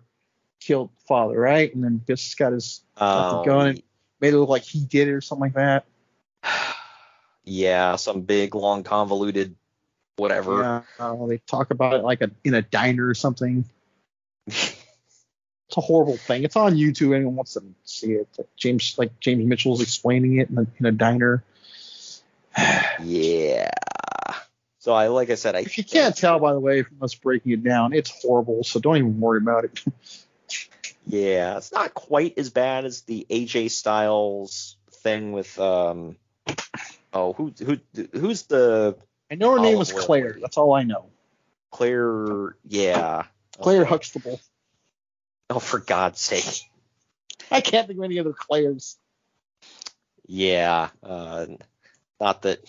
killed father, right? And then Abyss got his got Oh, the gun and made it look like he did it or something like that. Yeah, some big, long, convoluted, whatever. Yeah, uh, they talk about it like a in a diner or something. it's a horrible thing. It's on YouTube. Anyone wants to see it? Like James, like James Mitchell's explaining it in a, in a diner. Yeah. So I, like I said, I If you can't tell, by the way, from us breaking it down, it's horrible. So don't even worry about it. yeah, it's not quite as bad as the AJ Styles thing with um. Oh, who who who's the I know her name was Claire. That's all I know. Claire? Yeah. Claire Huxtable. Oh, for God's sake. I can't think of any other Claires. Yeah. Uh, not that.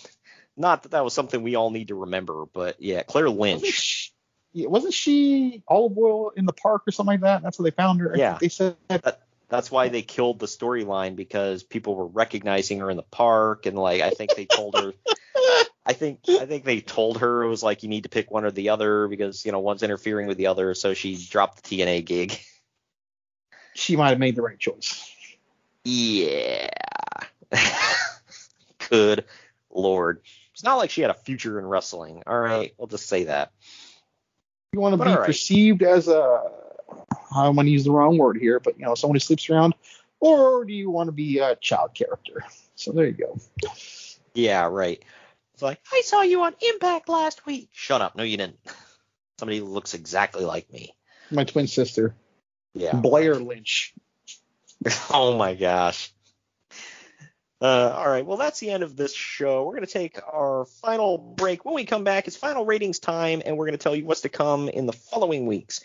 Not that that was something we all need to remember, but yeah, Claire Lynch. Wasn't she, yeah, wasn't she olive oil in the park or something like that? That's where they found her. Yeah. they said That, that's why they killed the storyline because people were recognizing her in the park and like I think they told her I think I think they told her it was like you need to pick one or the other because you know one's interfering with the other so she dropped the TNA gig. she might have made the right choice. Yeah. Good lord. It's not like she had a future in wrestling. All right, we'll just say that. You want to But be right. perceived as a I want to use the wrong word here, but you know, someone who sleeps around, or do you want to be a child character? So there you go. Yeah, right. It's like, I saw you on Impact last week. Shut up. No, you didn't. Somebody looks exactly like me. My twin sister, Yeah. Blair Lynch. oh my gosh. Uh, all right, well, that's the end of this show. We're going to take our final break. When we come back, it's final ratings time, and we're going to tell you what's to come in the following weeks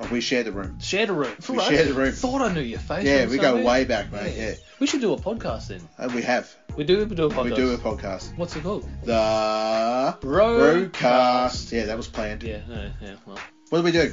Oh, we share the room. shared a room. We Right. share the room. Thought I knew your face. Yeah, we go somewhere. way back, mate. Yeah. We should do a podcast then. Uh, we have. We do. We do a podcast. We do a podcast. What's it called? The Roadcast. Roadcast. Yeah, that was planned. Yeah. Yeah. yeah well. What do we do?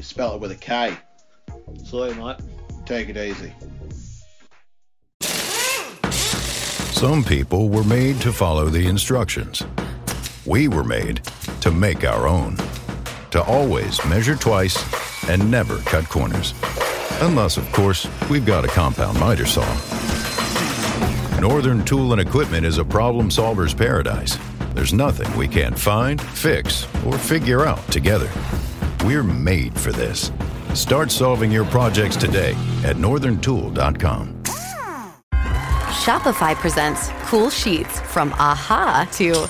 Spell it with a K. Sorry, mate. Take it easy. Some people were made to follow the instructions. We were made to make our own. To always measure twice and never cut corners. Unless, of course, we've got a compound miter saw. Northern Tool and Equipment is a problem solver's paradise. There's nothing we can't find, fix, or figure out together. We're made for this. Start solving your projects today at northerntool.com. Shopify presents cool sheets from aha to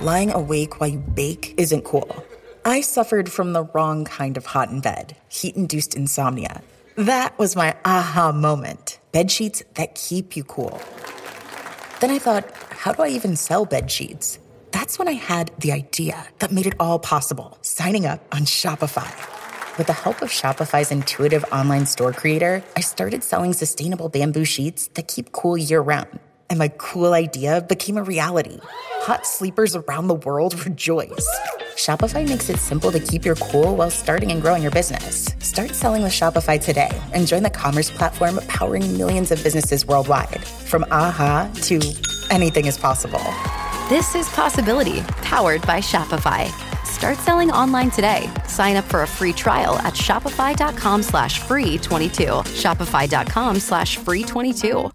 Lying awake while you bake isn't cool. I suffered from the wrong kind of hot in bed, heat induced insomnia. That was my aha moment. Bed sheets that keep you cool. Then I thought, how do I even sell bed sheets? That's when I had the idea that made it all possible signing up on Shopify. With the help of Shopify's intuitive online store creator, I started selling sustainable bamboo sheets that keep cool year round. And my cool idea became a reality. Hot sleepers around the world rejoice. Shopify makes it simple to keep your cool while starting and growing your business. Start selling with Shopify today and join the commerce platform powering millions of businesses worldwide. From aha to anything is possible. This is Possibility, powered by Shopify. Start selling online today. Sign up for a free trial at shopify.com slash free 22. Shopify.com slash free 22.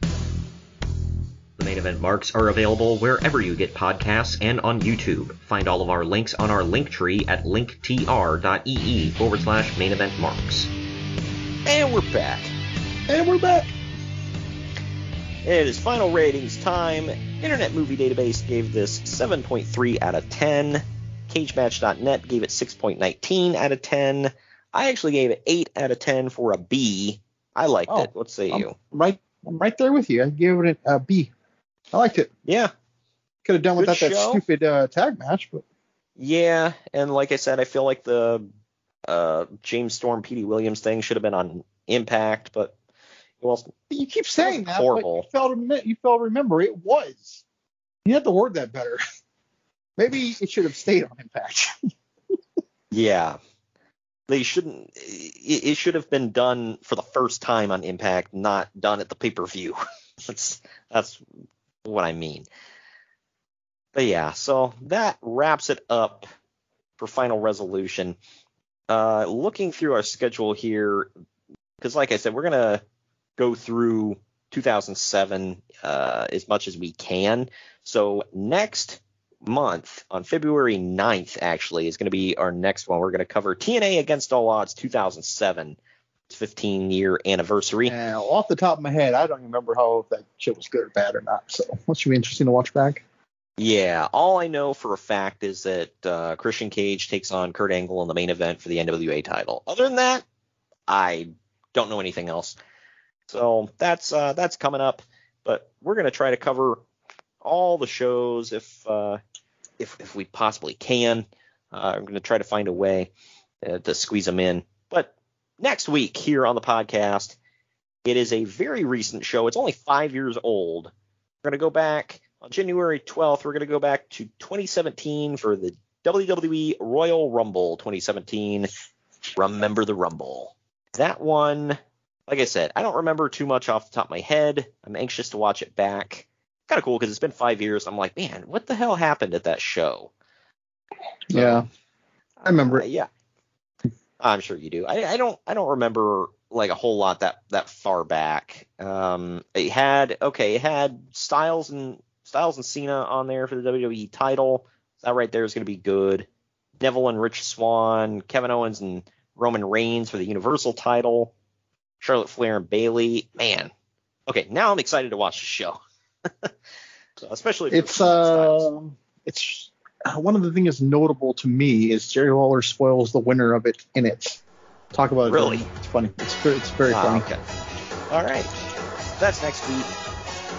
The main event marks are available wherever you get podcasts and on YouTube. Find all of our links on our link tree at linktr.ee forward slash main event marks. And we're back. And we're back. It is final ratings time. Internet Movie Database gave this 7.3 out of 10. CageMatch.net gave it 6.19 out of 10. I actually gave it 8 out of 10 for a B. I liked Oh, it. What say I'm you? right, I'm right there with you. I gave it a B. I liked it. Yeah. Could have done Good without that stupid uh, tag match, but Yeah, and like I said, I feel like the uh, James Storm, Petey Williams thing should have been on Impact, but well, you keep saying that. horrible. But you failed to you to remember it was. You had to word that better. Maybe it should have stayed on Impact. Yeah. They shouldn't. It, it should have been done for the first time on Impact, not done at the pay per view. that's that's what I mean. But yeah, so that wraps it up for final resolution. Uh, looking through our schedule here, because like I said, we're gonna go through 2007 uh, as much as we can. So next month on February 9th actually is going to be our next one. We're going to cover TNA Against All Odds 2007. 15 year anniversary. Now, off the top of my head, I don't even remember how that shit was good or bad or not. So that should be interesting to watch back. Yeah, all I know for a fact is that uh, Christian Cage takes on Kurt Angle in the main event for the NWA title. Other than that, I don't know anything else. So that's uh, that's coming up, but we're gonna try to cover all the shows if uh, if if we possibly can. Uh, I'm gonna try to find a way uh, to squeeze them in. But next week here on the podcast, it is a very recent show. It's only five years old. We're gonna go back on January 12th. We're gonna go back to 2017 for the WWE Royal Rumble 2017. Remember the Rumble. That one, like I said, I don't remember too much off the top of my head. I'm anxious to watch it back. Kind of cool because it's been five years. I'm like, man, what the hell happened at that show? Yeah, I remember Uh, yeah, I'm sure you do. I, I don't. I don't remember like a whole lot that that far back. Um, it had okay, it had Styles and Styles and Cena on there for the WWE title. That right there is going to be good. Neville and Rich Swann, Kevin Owens and Roman Reigns for the Universal title. Charlotte Flair and Bayley. Man, okay, now I'm excited to watch the show. so, especially if It's uh, it's uh, one of the things notable to me is Jerry Lawler spoils the winner of it in it. Talk about it. Really? It's funny. It's very, it's very Ah, funny. okay. All right. That's next week.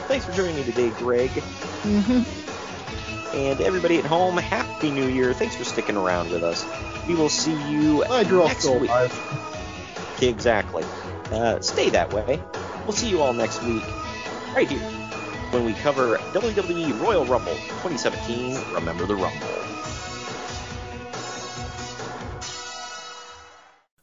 Thanks for joining me today, Greg. Mm-hmm. And everybody at home, Happy New Year. Thanks for sticking around with us. We will see you Glad next week. alive. Exactly. Uh, stay that way. We'll see you all next week, right here, when we cover WWE Royal Rumble 2017. Remember the Rumble.